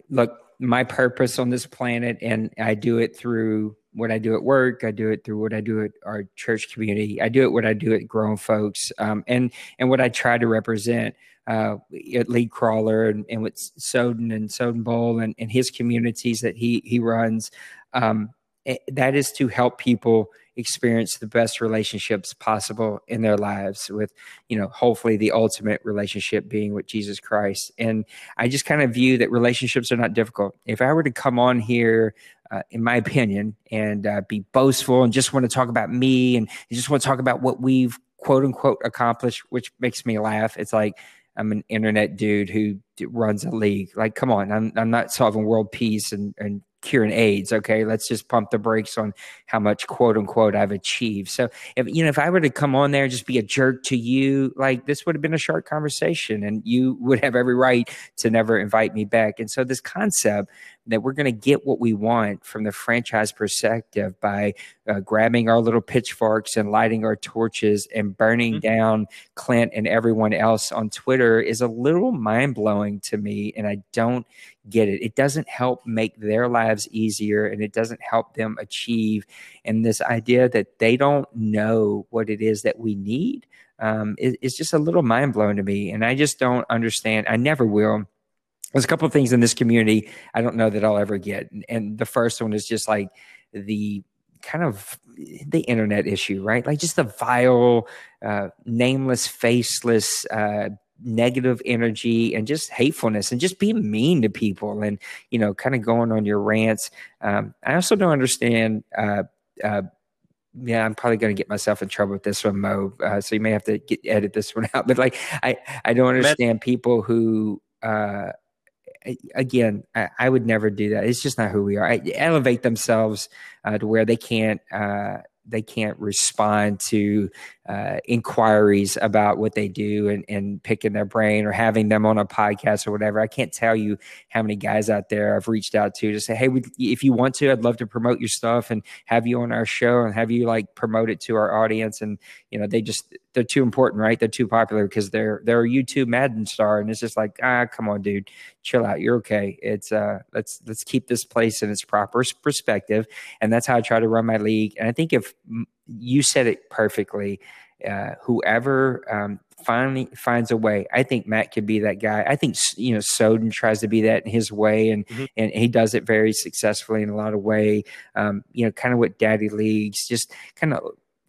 Look, my purpose on this planet, and I do it through what I do at work. I do it through what I do at our church community. I do it what I do at grown folks, um, and and what I try to represent uh, at League Crawler and, and with Soden and Soden Bowl and, and his communities that he he runs. Um, Eh, that is to help people experience the best relationships possible in their lives with you know hopefully the ultimate relationship being with jesus christ and i just kind of view that relationships are not difficult if i were to come on here uh, in my (laughs) opinion and uh, be boastful and just want to talk about me and just want to talk about what we've quote unquote accomplished which makes me laugh it's like I'm an internet dude who runs a league. Like, come on, I'm I'm not solving world peace and and curing AIDS. Okay, let's just pump the brakes on how much quote unquote I've achieved. So if you know if I were to come on there and just be a jerk to you, like this would have been a short conversation, and you would have every right to never invite me back. And so this concept that we're going to get what we want from the franchise perspective by uh, grabbing our little pitchforks and lighting our torches and burning mm-hmm. down Clint and everyone else on Twitter is a little mind blowing to me. And I don't get it. It doesn't help make their lives easier and it doesn't help them achieve. And this idea that they don't know what it is that we need um, is, is just a little mind blowing to me. And I just don't understand. I never will there's a couple of things in this community I don't know that I'll ever get. And the first one is just like the kind of the internet issue, right? Like just the vile, uh, nameless, faceless, uh, negative energy and just hatefulness and just being mean to people and, you know, kind of going on your rants. Um, I also don't understand. Uh, uh yeah, I'm probably going to get myself in trouble with this one, Mo. Uh, so you may have to get, edit this one (laughs) out. But like, I I don't understand people who uh, again, I, I, would never do that. It's just not who we are. I, elevate themselves uh, to where they can't uh, they can't respond to uh, inquiries about what they do and, and picking their brain or having them on a podcast or whatever. I can't tell you how many guys out there I've reached out to to say, hey, if you want to, I'd love to promote your stuff and have you on our show and have you like promote it to our audience. And you know, they just they're too important, right? They're too popular because they're they're a YouTube Madden star, and it's just like, ah, come on, dude, chill out. You're okay. It's uh, let's let's keep this place in its proper perspective, and that's how I try to run my league. And I think if you said it perfectly. Uh, whoever um, finally finds a way, I think Matt could be that guy. I think you know Soden tries to be that in his way, and mm-hmm. and he does it very successfully in a lot of way. Um, you know, kind of what Daddy Leagues, just kind of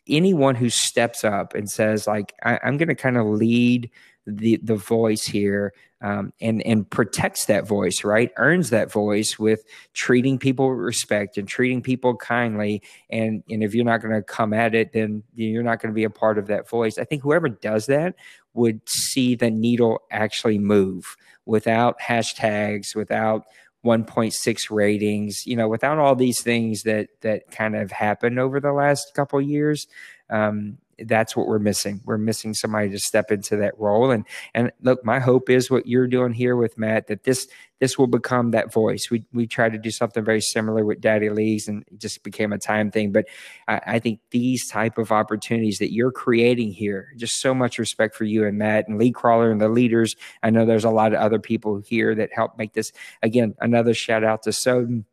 anyone who steps up and says like, I, I'm going to kind of lead the the voice here um, and and protects that voice, right? Earns that voice with treating people with respect and treating people kindly. And and if you're not going to come at it, then you're not going to be a part of that voice. I think whoever does that would see the needle actually move without hashtags, without 1.6 ratings, you know, without all these things that that kind of happened over the last couple years. Um, that's what we're missing. We're missing somebody to step into that role. And and look, my hope is what you're doing here with Matt that this this will become that voice. We we tried to do something very similar with Daddy Leagues, and it just became a time thing. But I, I think these type of opportunities that you're creating here, just so much respect for you and Matt and League Crawler and the leaders. I know there's a lot of other people here that help make this. Again, another shout out to Soden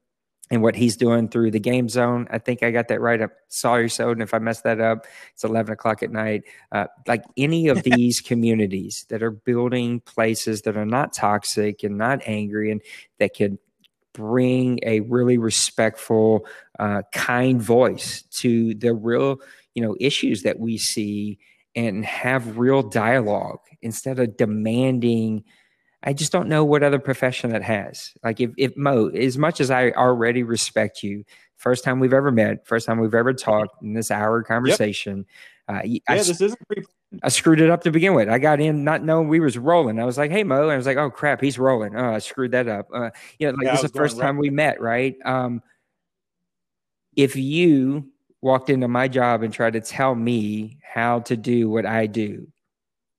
and what he's doing through the game zone. I think I got that right. I'm sorry, Soden, if I messed that up. It's 11 o'clock at night. Uh, like any of (laughs) these communities that are building places that are not toxic and not angry and that can bring a really respectful, uh, kind voice to the real, you know, issues that we see and have real dialogue instead of demanding – I just don't know what other profession that has. Like if, if Mo, as much as I already respect you, first time we've ever met, first time we've ever talked in this hour conversation. Yep. Uh, yeah, I, this isn't pre- I screwed it up to begin with. I got in not knowing we was rolling. I was like, "Hey Mo," and I was like, "Oh crap, he's rolling." Oh, I screwed that up. Uh, you know, like yeah, this is the first time we met, right? Um, if you walked into my job and tried to tell me how to do what I do,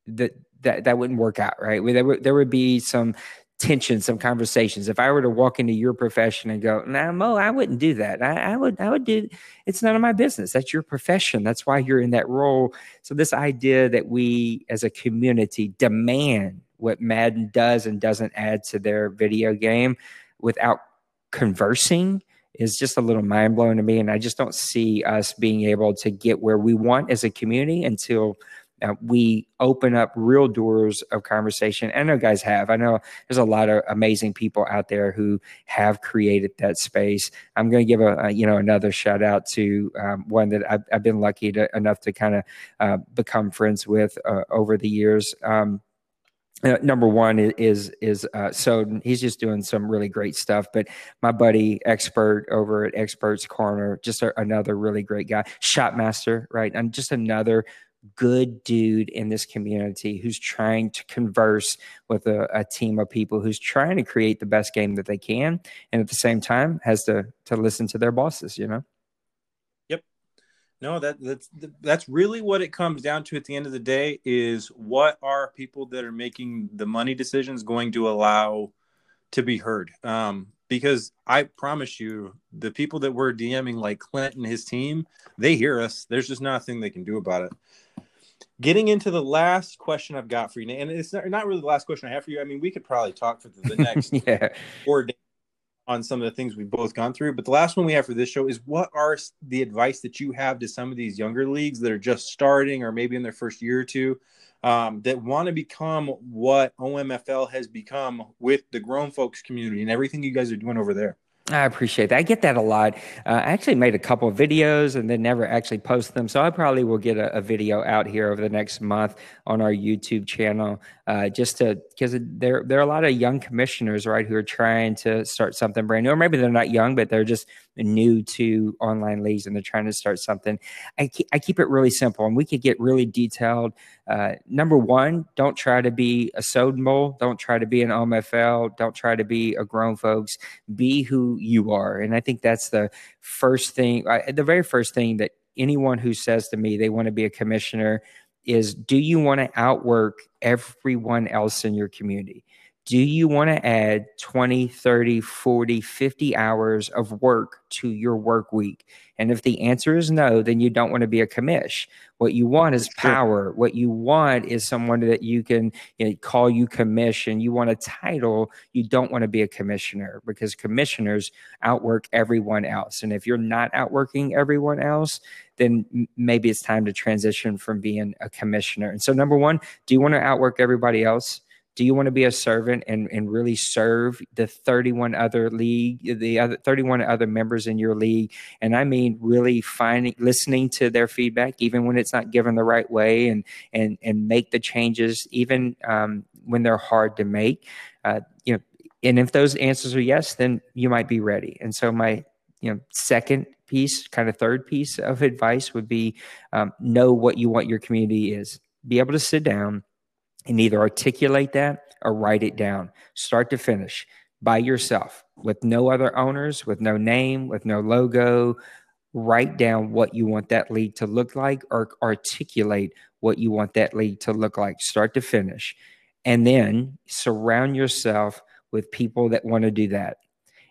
that that that wouldn't work out, right? There would there would be some tension, some conversations. If I were to walk into your profession and go, "Nah, Mo, I wouldn't do that. I, I would, I would do. It's none of my business. That's your profession. That's why you're in that role." So this idea that we, as a community, demand what Madden does and doesn't add to their video game without conversing is just a little mind blowing to me. And I just don't see us being able to get where we want as a community until uh, we open up real doors of conversation. I know guys have. I know there's a lot of amazing people out there who have created that space. I'm going to give a, a, you know another shout out to um, one that I've, I've, been lucky to, enough to kind of uh, become friends with uh, over the years. Um, uh, number one is is uh, so he's just doing some really great stuff. But my buddy expert over at Experts Corner, just a, another really great guy, Shotmaster, right? And just another good dude in this community who's trying to converse with a, a, team of people who's trying to create the best game that they can and at the same time has to to listen to their bosses you know yep no that that's that's really what it comes down to at the end of the day is what are people that are making the money decisions going to allow to be heard um because I promise you, the people that we're DMing, like Clint and his team, they hear us. There's just nothing they can do about it. Getting into the last question I've got for you, and it's not, not really the last question I have for you. I mean, we could probably talk for the (laughs) next yeah. four days on some of the things we've both gone through. But the last one we have for this show is what are the advice that you have to some of these younger leagues that are just starting or maybe in their first year or two um, that want to become what OMFL has become with the grown folks community and everything you guys are doing over there? I appreciate that. I get that a lot. Uh, I actually made a couple of videos and then never actually post them. So I probably will get a, a video out here over the next month on our YouTube channel, uh, just to because there there are a lot of young commissioners, right, who are trying to start something brand new, or maybe they're not young, but they're just new to online leagues and they're trying to start something. I keep, I keep it really simple, and we could get really detailed. Uh, number one, don't try to be a Soden mole Don't try to be an OMFL. Don't try to be a grown folks. Be who you are, and I think that's the first thing. I, the very first thing that anyone who says to me they want to be a commissioner is do you want to outwork everyone else in your community? Do you want to add 20, 30, 40, 50 hours of work to your work week? And if the answer is no, then you don't want to be a commish. What you want is power. What you want is someone that you can you know, call you commission. You want a title. You don't want to be a commissioner because commissioners outwork everyone else. And if you're not outworking everyone else, then maybe it's time to transition from being a commissioner. And so, number one, do you want to outwork everybody else? Do you want to be a servant and, and really serve the 31 other league the other 31 other members in your league? And i mean really finding listening to their feedback even when it's not given the right way and and and make the changes even um, when they're hard to make. Uh, you know and if those answers are yes then you might be ready. And so my you know second piece kind of third piece of advice would be um, know what you want your community is. Be able to sit down and either articulate that or write it down, start to finish by yourself with no other owners, with no name, with no logo. Write down what you want that league to look like or articulate what you want that league to look like, start to finish. And then surround yourself with people that want to do that.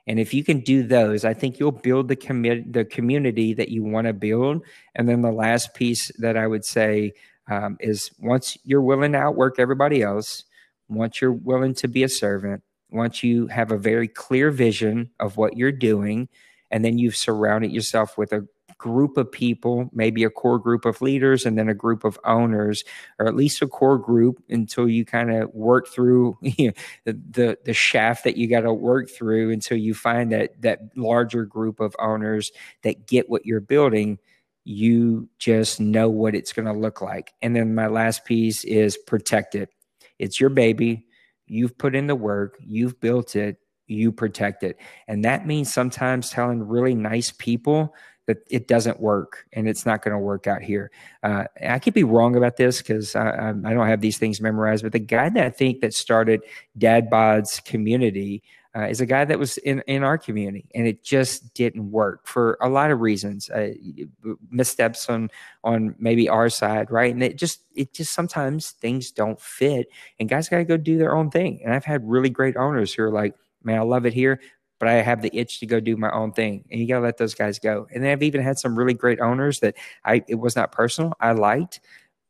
And if you can do those, I think you'll build the commit the community that you want to build. And then the last piece that I would say um, is once you're willing to outwork everybody else, once you're willing to be a servant, once you have a very clear vision of what you're doing, and then you've surrounded yourself with a group of people, maybe a core group of leaders and then a group of owners, or at least a core group until you kind of work through you know, the, the, the shaft that you got to work through until you find that that larger group of owners that get what you're building you just know what it's going to look like. And then my last piece is protect it. It's your baby. You've put in the work, you've built it, you protect it. And that means sometimes telling really nice people that it doesn't work and it's not going to work out here. Uh, I could be wrong about this because I, I, don't have these things memorized, but the guy that I think that started Dad Bod's community uh, is a guy that was in, in our community and it just didn't work for a lot of reasons uh, missteps on on maybe our side right and it just it just sometimes things don't fit and guys got to go do their own thing and i've had really great owners who are like man i love it here but I have the itch to go do my own thing. And you got to let those guys go. And then I've even had some really great owners that I, it was not personal. I liked,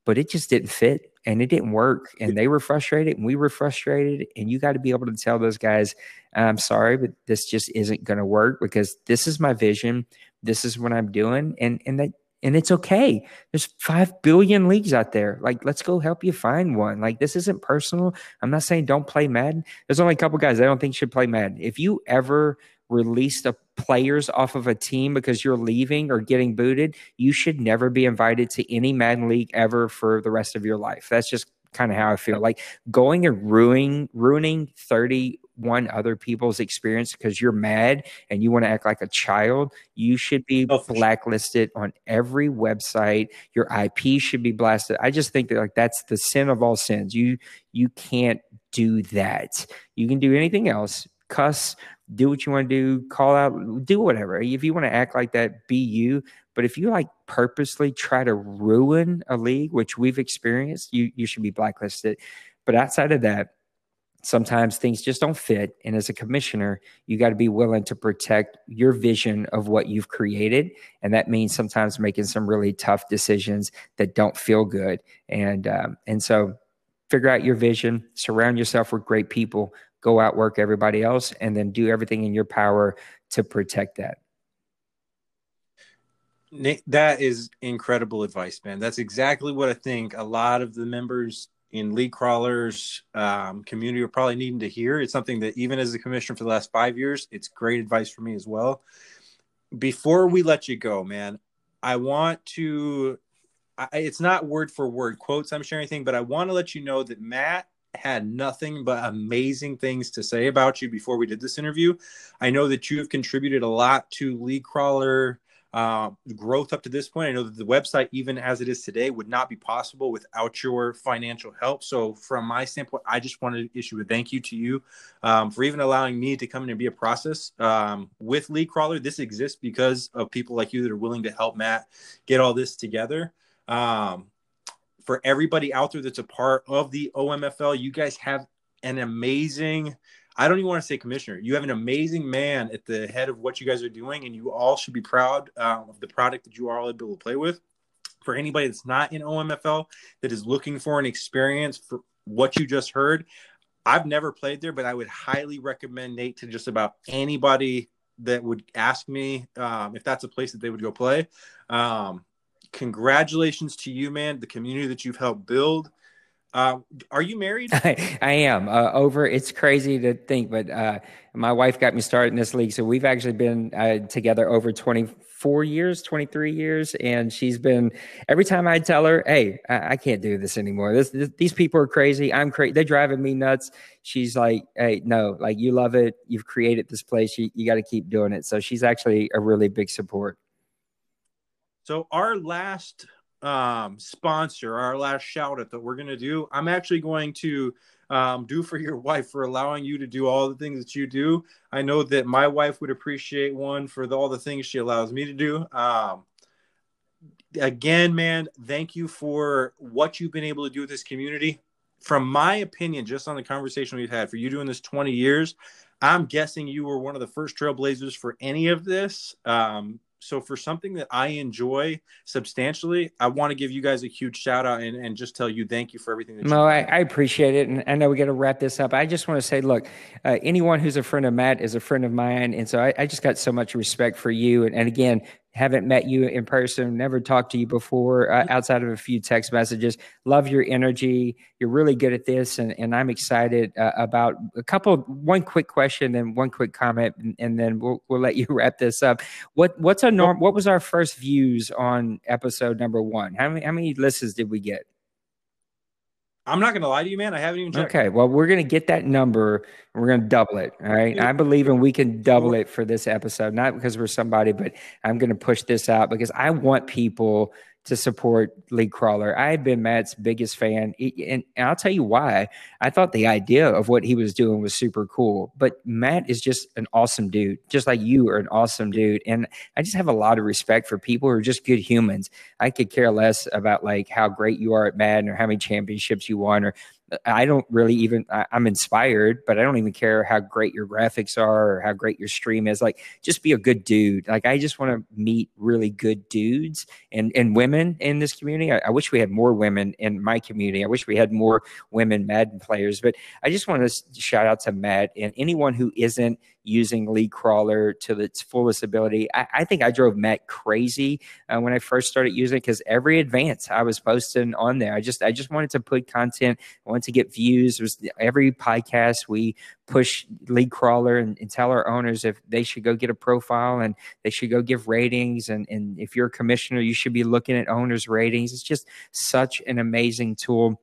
but it just didn't fit and it didn't work and they were frustrated and we were frustrated and you got to be able to tell those guys i'm sorry but this just isn't going to work because this is my vision this is what i'm doing and and that and it's okay. There's 5 billion leagues out there. Like let's go help you find one. Like this isn't personal. I'm not saying don't play madden. There's only a couple guys i don't think should play madden. If you ever release the players off of a team because you're leaving or getting booted, you should never be invited to any Madden League ever for the rest of your life. That's just kind of how I feel. Like going and ruining ruining 31 other people's experience because you're mad and you want to act like a child, you should be oh, blacklisted on every website. Your IP should be blasted. I just think that like that's the sin of all sins. You you can't do that. You can do anything else. Cuss, do what you want to do, call out, do whatever. If you want to act like that, be you. But if you like purposely try to ruin a league, which we've experienced, you you should be blacklisted. But outside of that, sometimes things just don't fit. And as a commissioner, you got to be willing to protect your vision of what you've created. And that means sometimes making some really tough decisions that don't feel good. And, um, and so figure out your vision, surround yourself with great people, go outwork everybody else, and then do everything in your power to protect that. That is incredible advice, man. That's exactly what I think a lot of the members in league crawlers um, community are probably needing to hear. It's something that even as a commissioner for the last five years, it's great advice for me as well. Before we let you go, man, I want to. I, it's not word for word quotes I'm sharing anything, but I want to let you know that Matt had nothing but amazing things to say about you before we did this interview. I know that you have contributed a lot to League Crawler uh, growth up to this point. I know that the website, even as it is today, would not be possible without your financial help. So, from my standpoint, I just wanted to issue a thank you to you um, for even allowing me to come in and be a process um, with League Crawler. This exists because of people like you that are willing to help Matt get all this together. Um, for everybody out there that's a part of the OMFL, you guys have an amazing I don't even want to say commissioner. You have an amazing man at the head of what you guys are doing, and you all should be proud uh, of the product that you are able to play with. For anybody that's not in OMFL that is looking for an experience for what you just heard, I've never played there, but I would highly recommend Nate to just about anybody that would ask me um, if that's a place that they would go play. Um, congratulations to you, man, the community that you've helped build. Uh, are you married? I, (laughs) I am. Uh, over, it's crazy to think, but uh, my wife got me started in this league. So we've actually been uh, together over 24 years, 23 years. And she's been, every time I tell her, hey, I, I can't do this anymore. This, this, these people are crazy. I'm crazy. They're driving me nuts. She's like, hey, no, like you love it. You've created this place. You, you got to keep doing it. So she's actually a really big support. So our last um, sponsor, our last shout out that we're going to do, I'm actually going to um, do for your (laughs) wife for allowing you to do all the things that you do. I know that my wife would appreciate one for the, all the things she allows me to do. Um, again, man, thank you for what you've been able to do with this community. From my opinion, just on the conversation we've had, for you doing this 20 years, I'm guessing you were one of the first trailblazers for any of this. Um, so for something that I enjoy substantially, I want to give you guys a huge shout out and, and just tell you thank you for everything. That Mo, I, I, appreciate it, and I know we got to wrap this up. I just want to say, look, uh, anyone who's a friend of Matt is a friend of mine, and so I, I just got so much respect for you. And, and again, haven't met you in person, never talked to you before uh, outside of a few text messages. Love your energy. You're really good at this, and, and I'm excited uh, about a couple. One quick question and one quick comment, and, and, then we'll we'll let you (laughs) wrap this up. What what's a norm? What was our first views on episode number one? How many how many listens did we get? I'm not going to lie to you, man. I haven't even checked. Okay. Well, we're going to get that number and we're going to double it. All right. I believe in we can double it for this episode, not because we're somebody, but I'm going to push this out because I want people to support League Crawler. I've been Matt's biggest fan, and I'll tell you why. I thought the idea of what he was doing was super cool, but Matt is just an awesome dude, just like you are an awesome dude. And I just have a lot of respect for people who are just good humans. I could care less about like how great you are at Madden or how many championships you won or I don't really even I, am inspired, but I don't even care how great your graphics are or how great your stream is. Like, just be a good dude. Like, I just want to meet really good dudes and and women in this community. I, I, wish we had more women in my community. I wish we had more women Madden players. But I just want to shout out to Matt and anyone who isn't using League Crawler to its fullest ability. I, I think I drove Matt crazy uh, when I first started using it because every advance I was posting on there, I just I just wanted to put content, I wanted to get views. It was every podcast we push League Crawler and, and, tell our owners if they should go get a profile and they should go give ratings. And, and if you're a commissioner, you should be looking at owners' ratings. It's just such an amazing tool.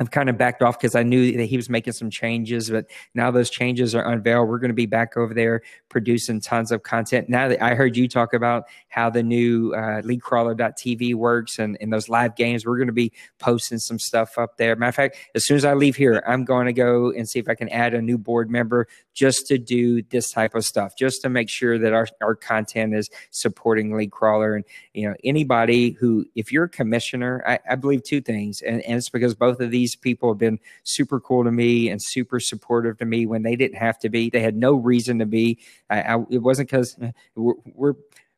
I've kind of backed off because I knew that he was making some changes, but now those changes are unveiled. We're going to be back over there producing tons of content. Now that I heard you talk about how the new uh, leaguecrawler.tv works and, and those live games, we're going to be posting some stuff up there. Matter of fact, as soon as I leave here, I'm going to go and see if I can add a new board member just to do this type of stuff, just to make sure that our, our content is supporting League Crawler. And, you know, anybody who, if you're a commissioner, I, I believe two things, and, and it's because both of these these people have been super cool to me and super supportive to me when they didn't have to be. They had no reason to be. I, I, it wasn't because we're, we're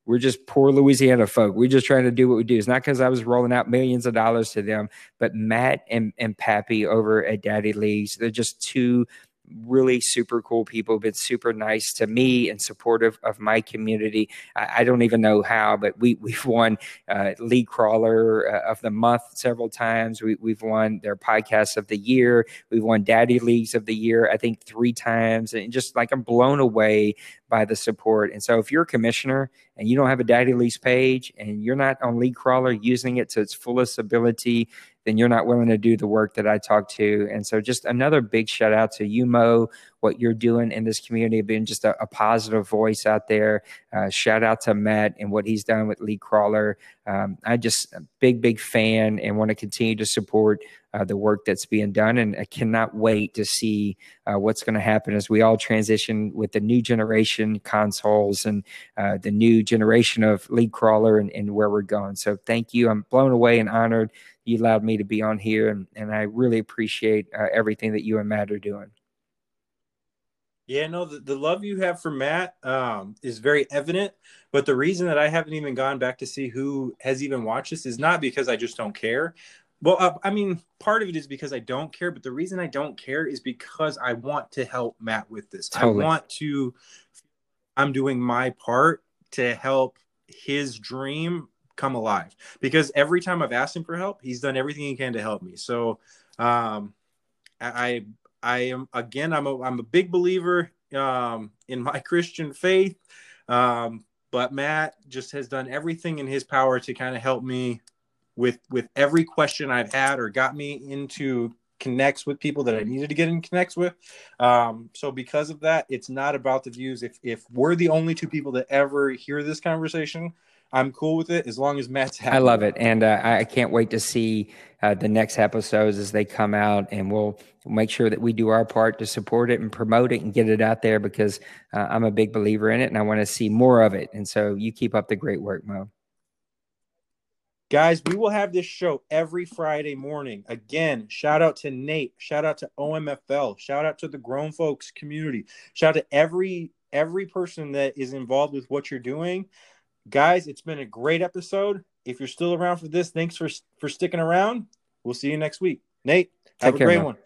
we're just poor Louisiana folk. We're just trying to do what we do. It's not because I was rolling out millions of dollars to them, but Matt and, and Pappy over at Daddy Leagues, they're just two really super cool people, been super nice to me and supportive of my community. I, I don't even know how, but we, (laughs) we've won uh, Crawler uh, of the Month several times. We, we've won their podcast of the year. We've won Daddy Leagues of the year, I think three times. And just like I'm blown away by the support. And so if you're a commissioner and you don't have a Daddy Leagues page and you're not on League Crawler using it to its fullest ability, then you're not willing to do the work that I talk to. And so just another big shout out to you, Mo, what you're doing in this community, being just a, a positive voice out there. Uh, shout out to Matt and what he's done with League Crawler. Um, I just a big, big fan and want to continue to support uh, the work that's being done. And I cannot wait to see uh, what's going to happen as we all transition with the new generation consoles and uh, the new generation of League Crawler and, and where we're going. So thank you. I'm blown away and honored you allowed me to be on here, and, and I really appreciate uh, everything that you and Matt are doing. Yeah, no, the, the love you have for Matt um, is very evident. But the reason that I haven't even gone back to see who has even watched this is not because I just don't care. Well, uh, I mean, part of it is because I don't care, but the reason I don't care is because I want to help Matt with this. Totally. I want to, I'm doing my part to help his dream come alive because every time I've asked him for help, he's done everything he can to help me. So, um, I, I am again, I'm a, I'm a big believer um, in my (laughs) Christian faith. Um, but Matt just has done everything in his power to kind of help me with with every question I've had or got me into connects with people that I needed to get in connects with. Um, so because of that, it's not about the views. If if we're the only two people that ever hear this conversation, I'm cool with it as long as Matt's happy. I love it, and uh, I can't wait to see uh, the next episodes as they come out, and we'll make sure that we do our part to support it and promote it and get it out there because uh, I'm a big believer in it, and I want to see more of it. And so, you keep up the great work, Mo. Guys, we will have this show every Friday morning. Again, shout out to Nate, shout out to OMFL, shout out to the grown folks community, shout out to every every person that is involved with what you're doing guys, it's been a great episode. If you're still around for this, thanks for for sticking around. We'll see you next week. Nate, have Take a care, great man. one.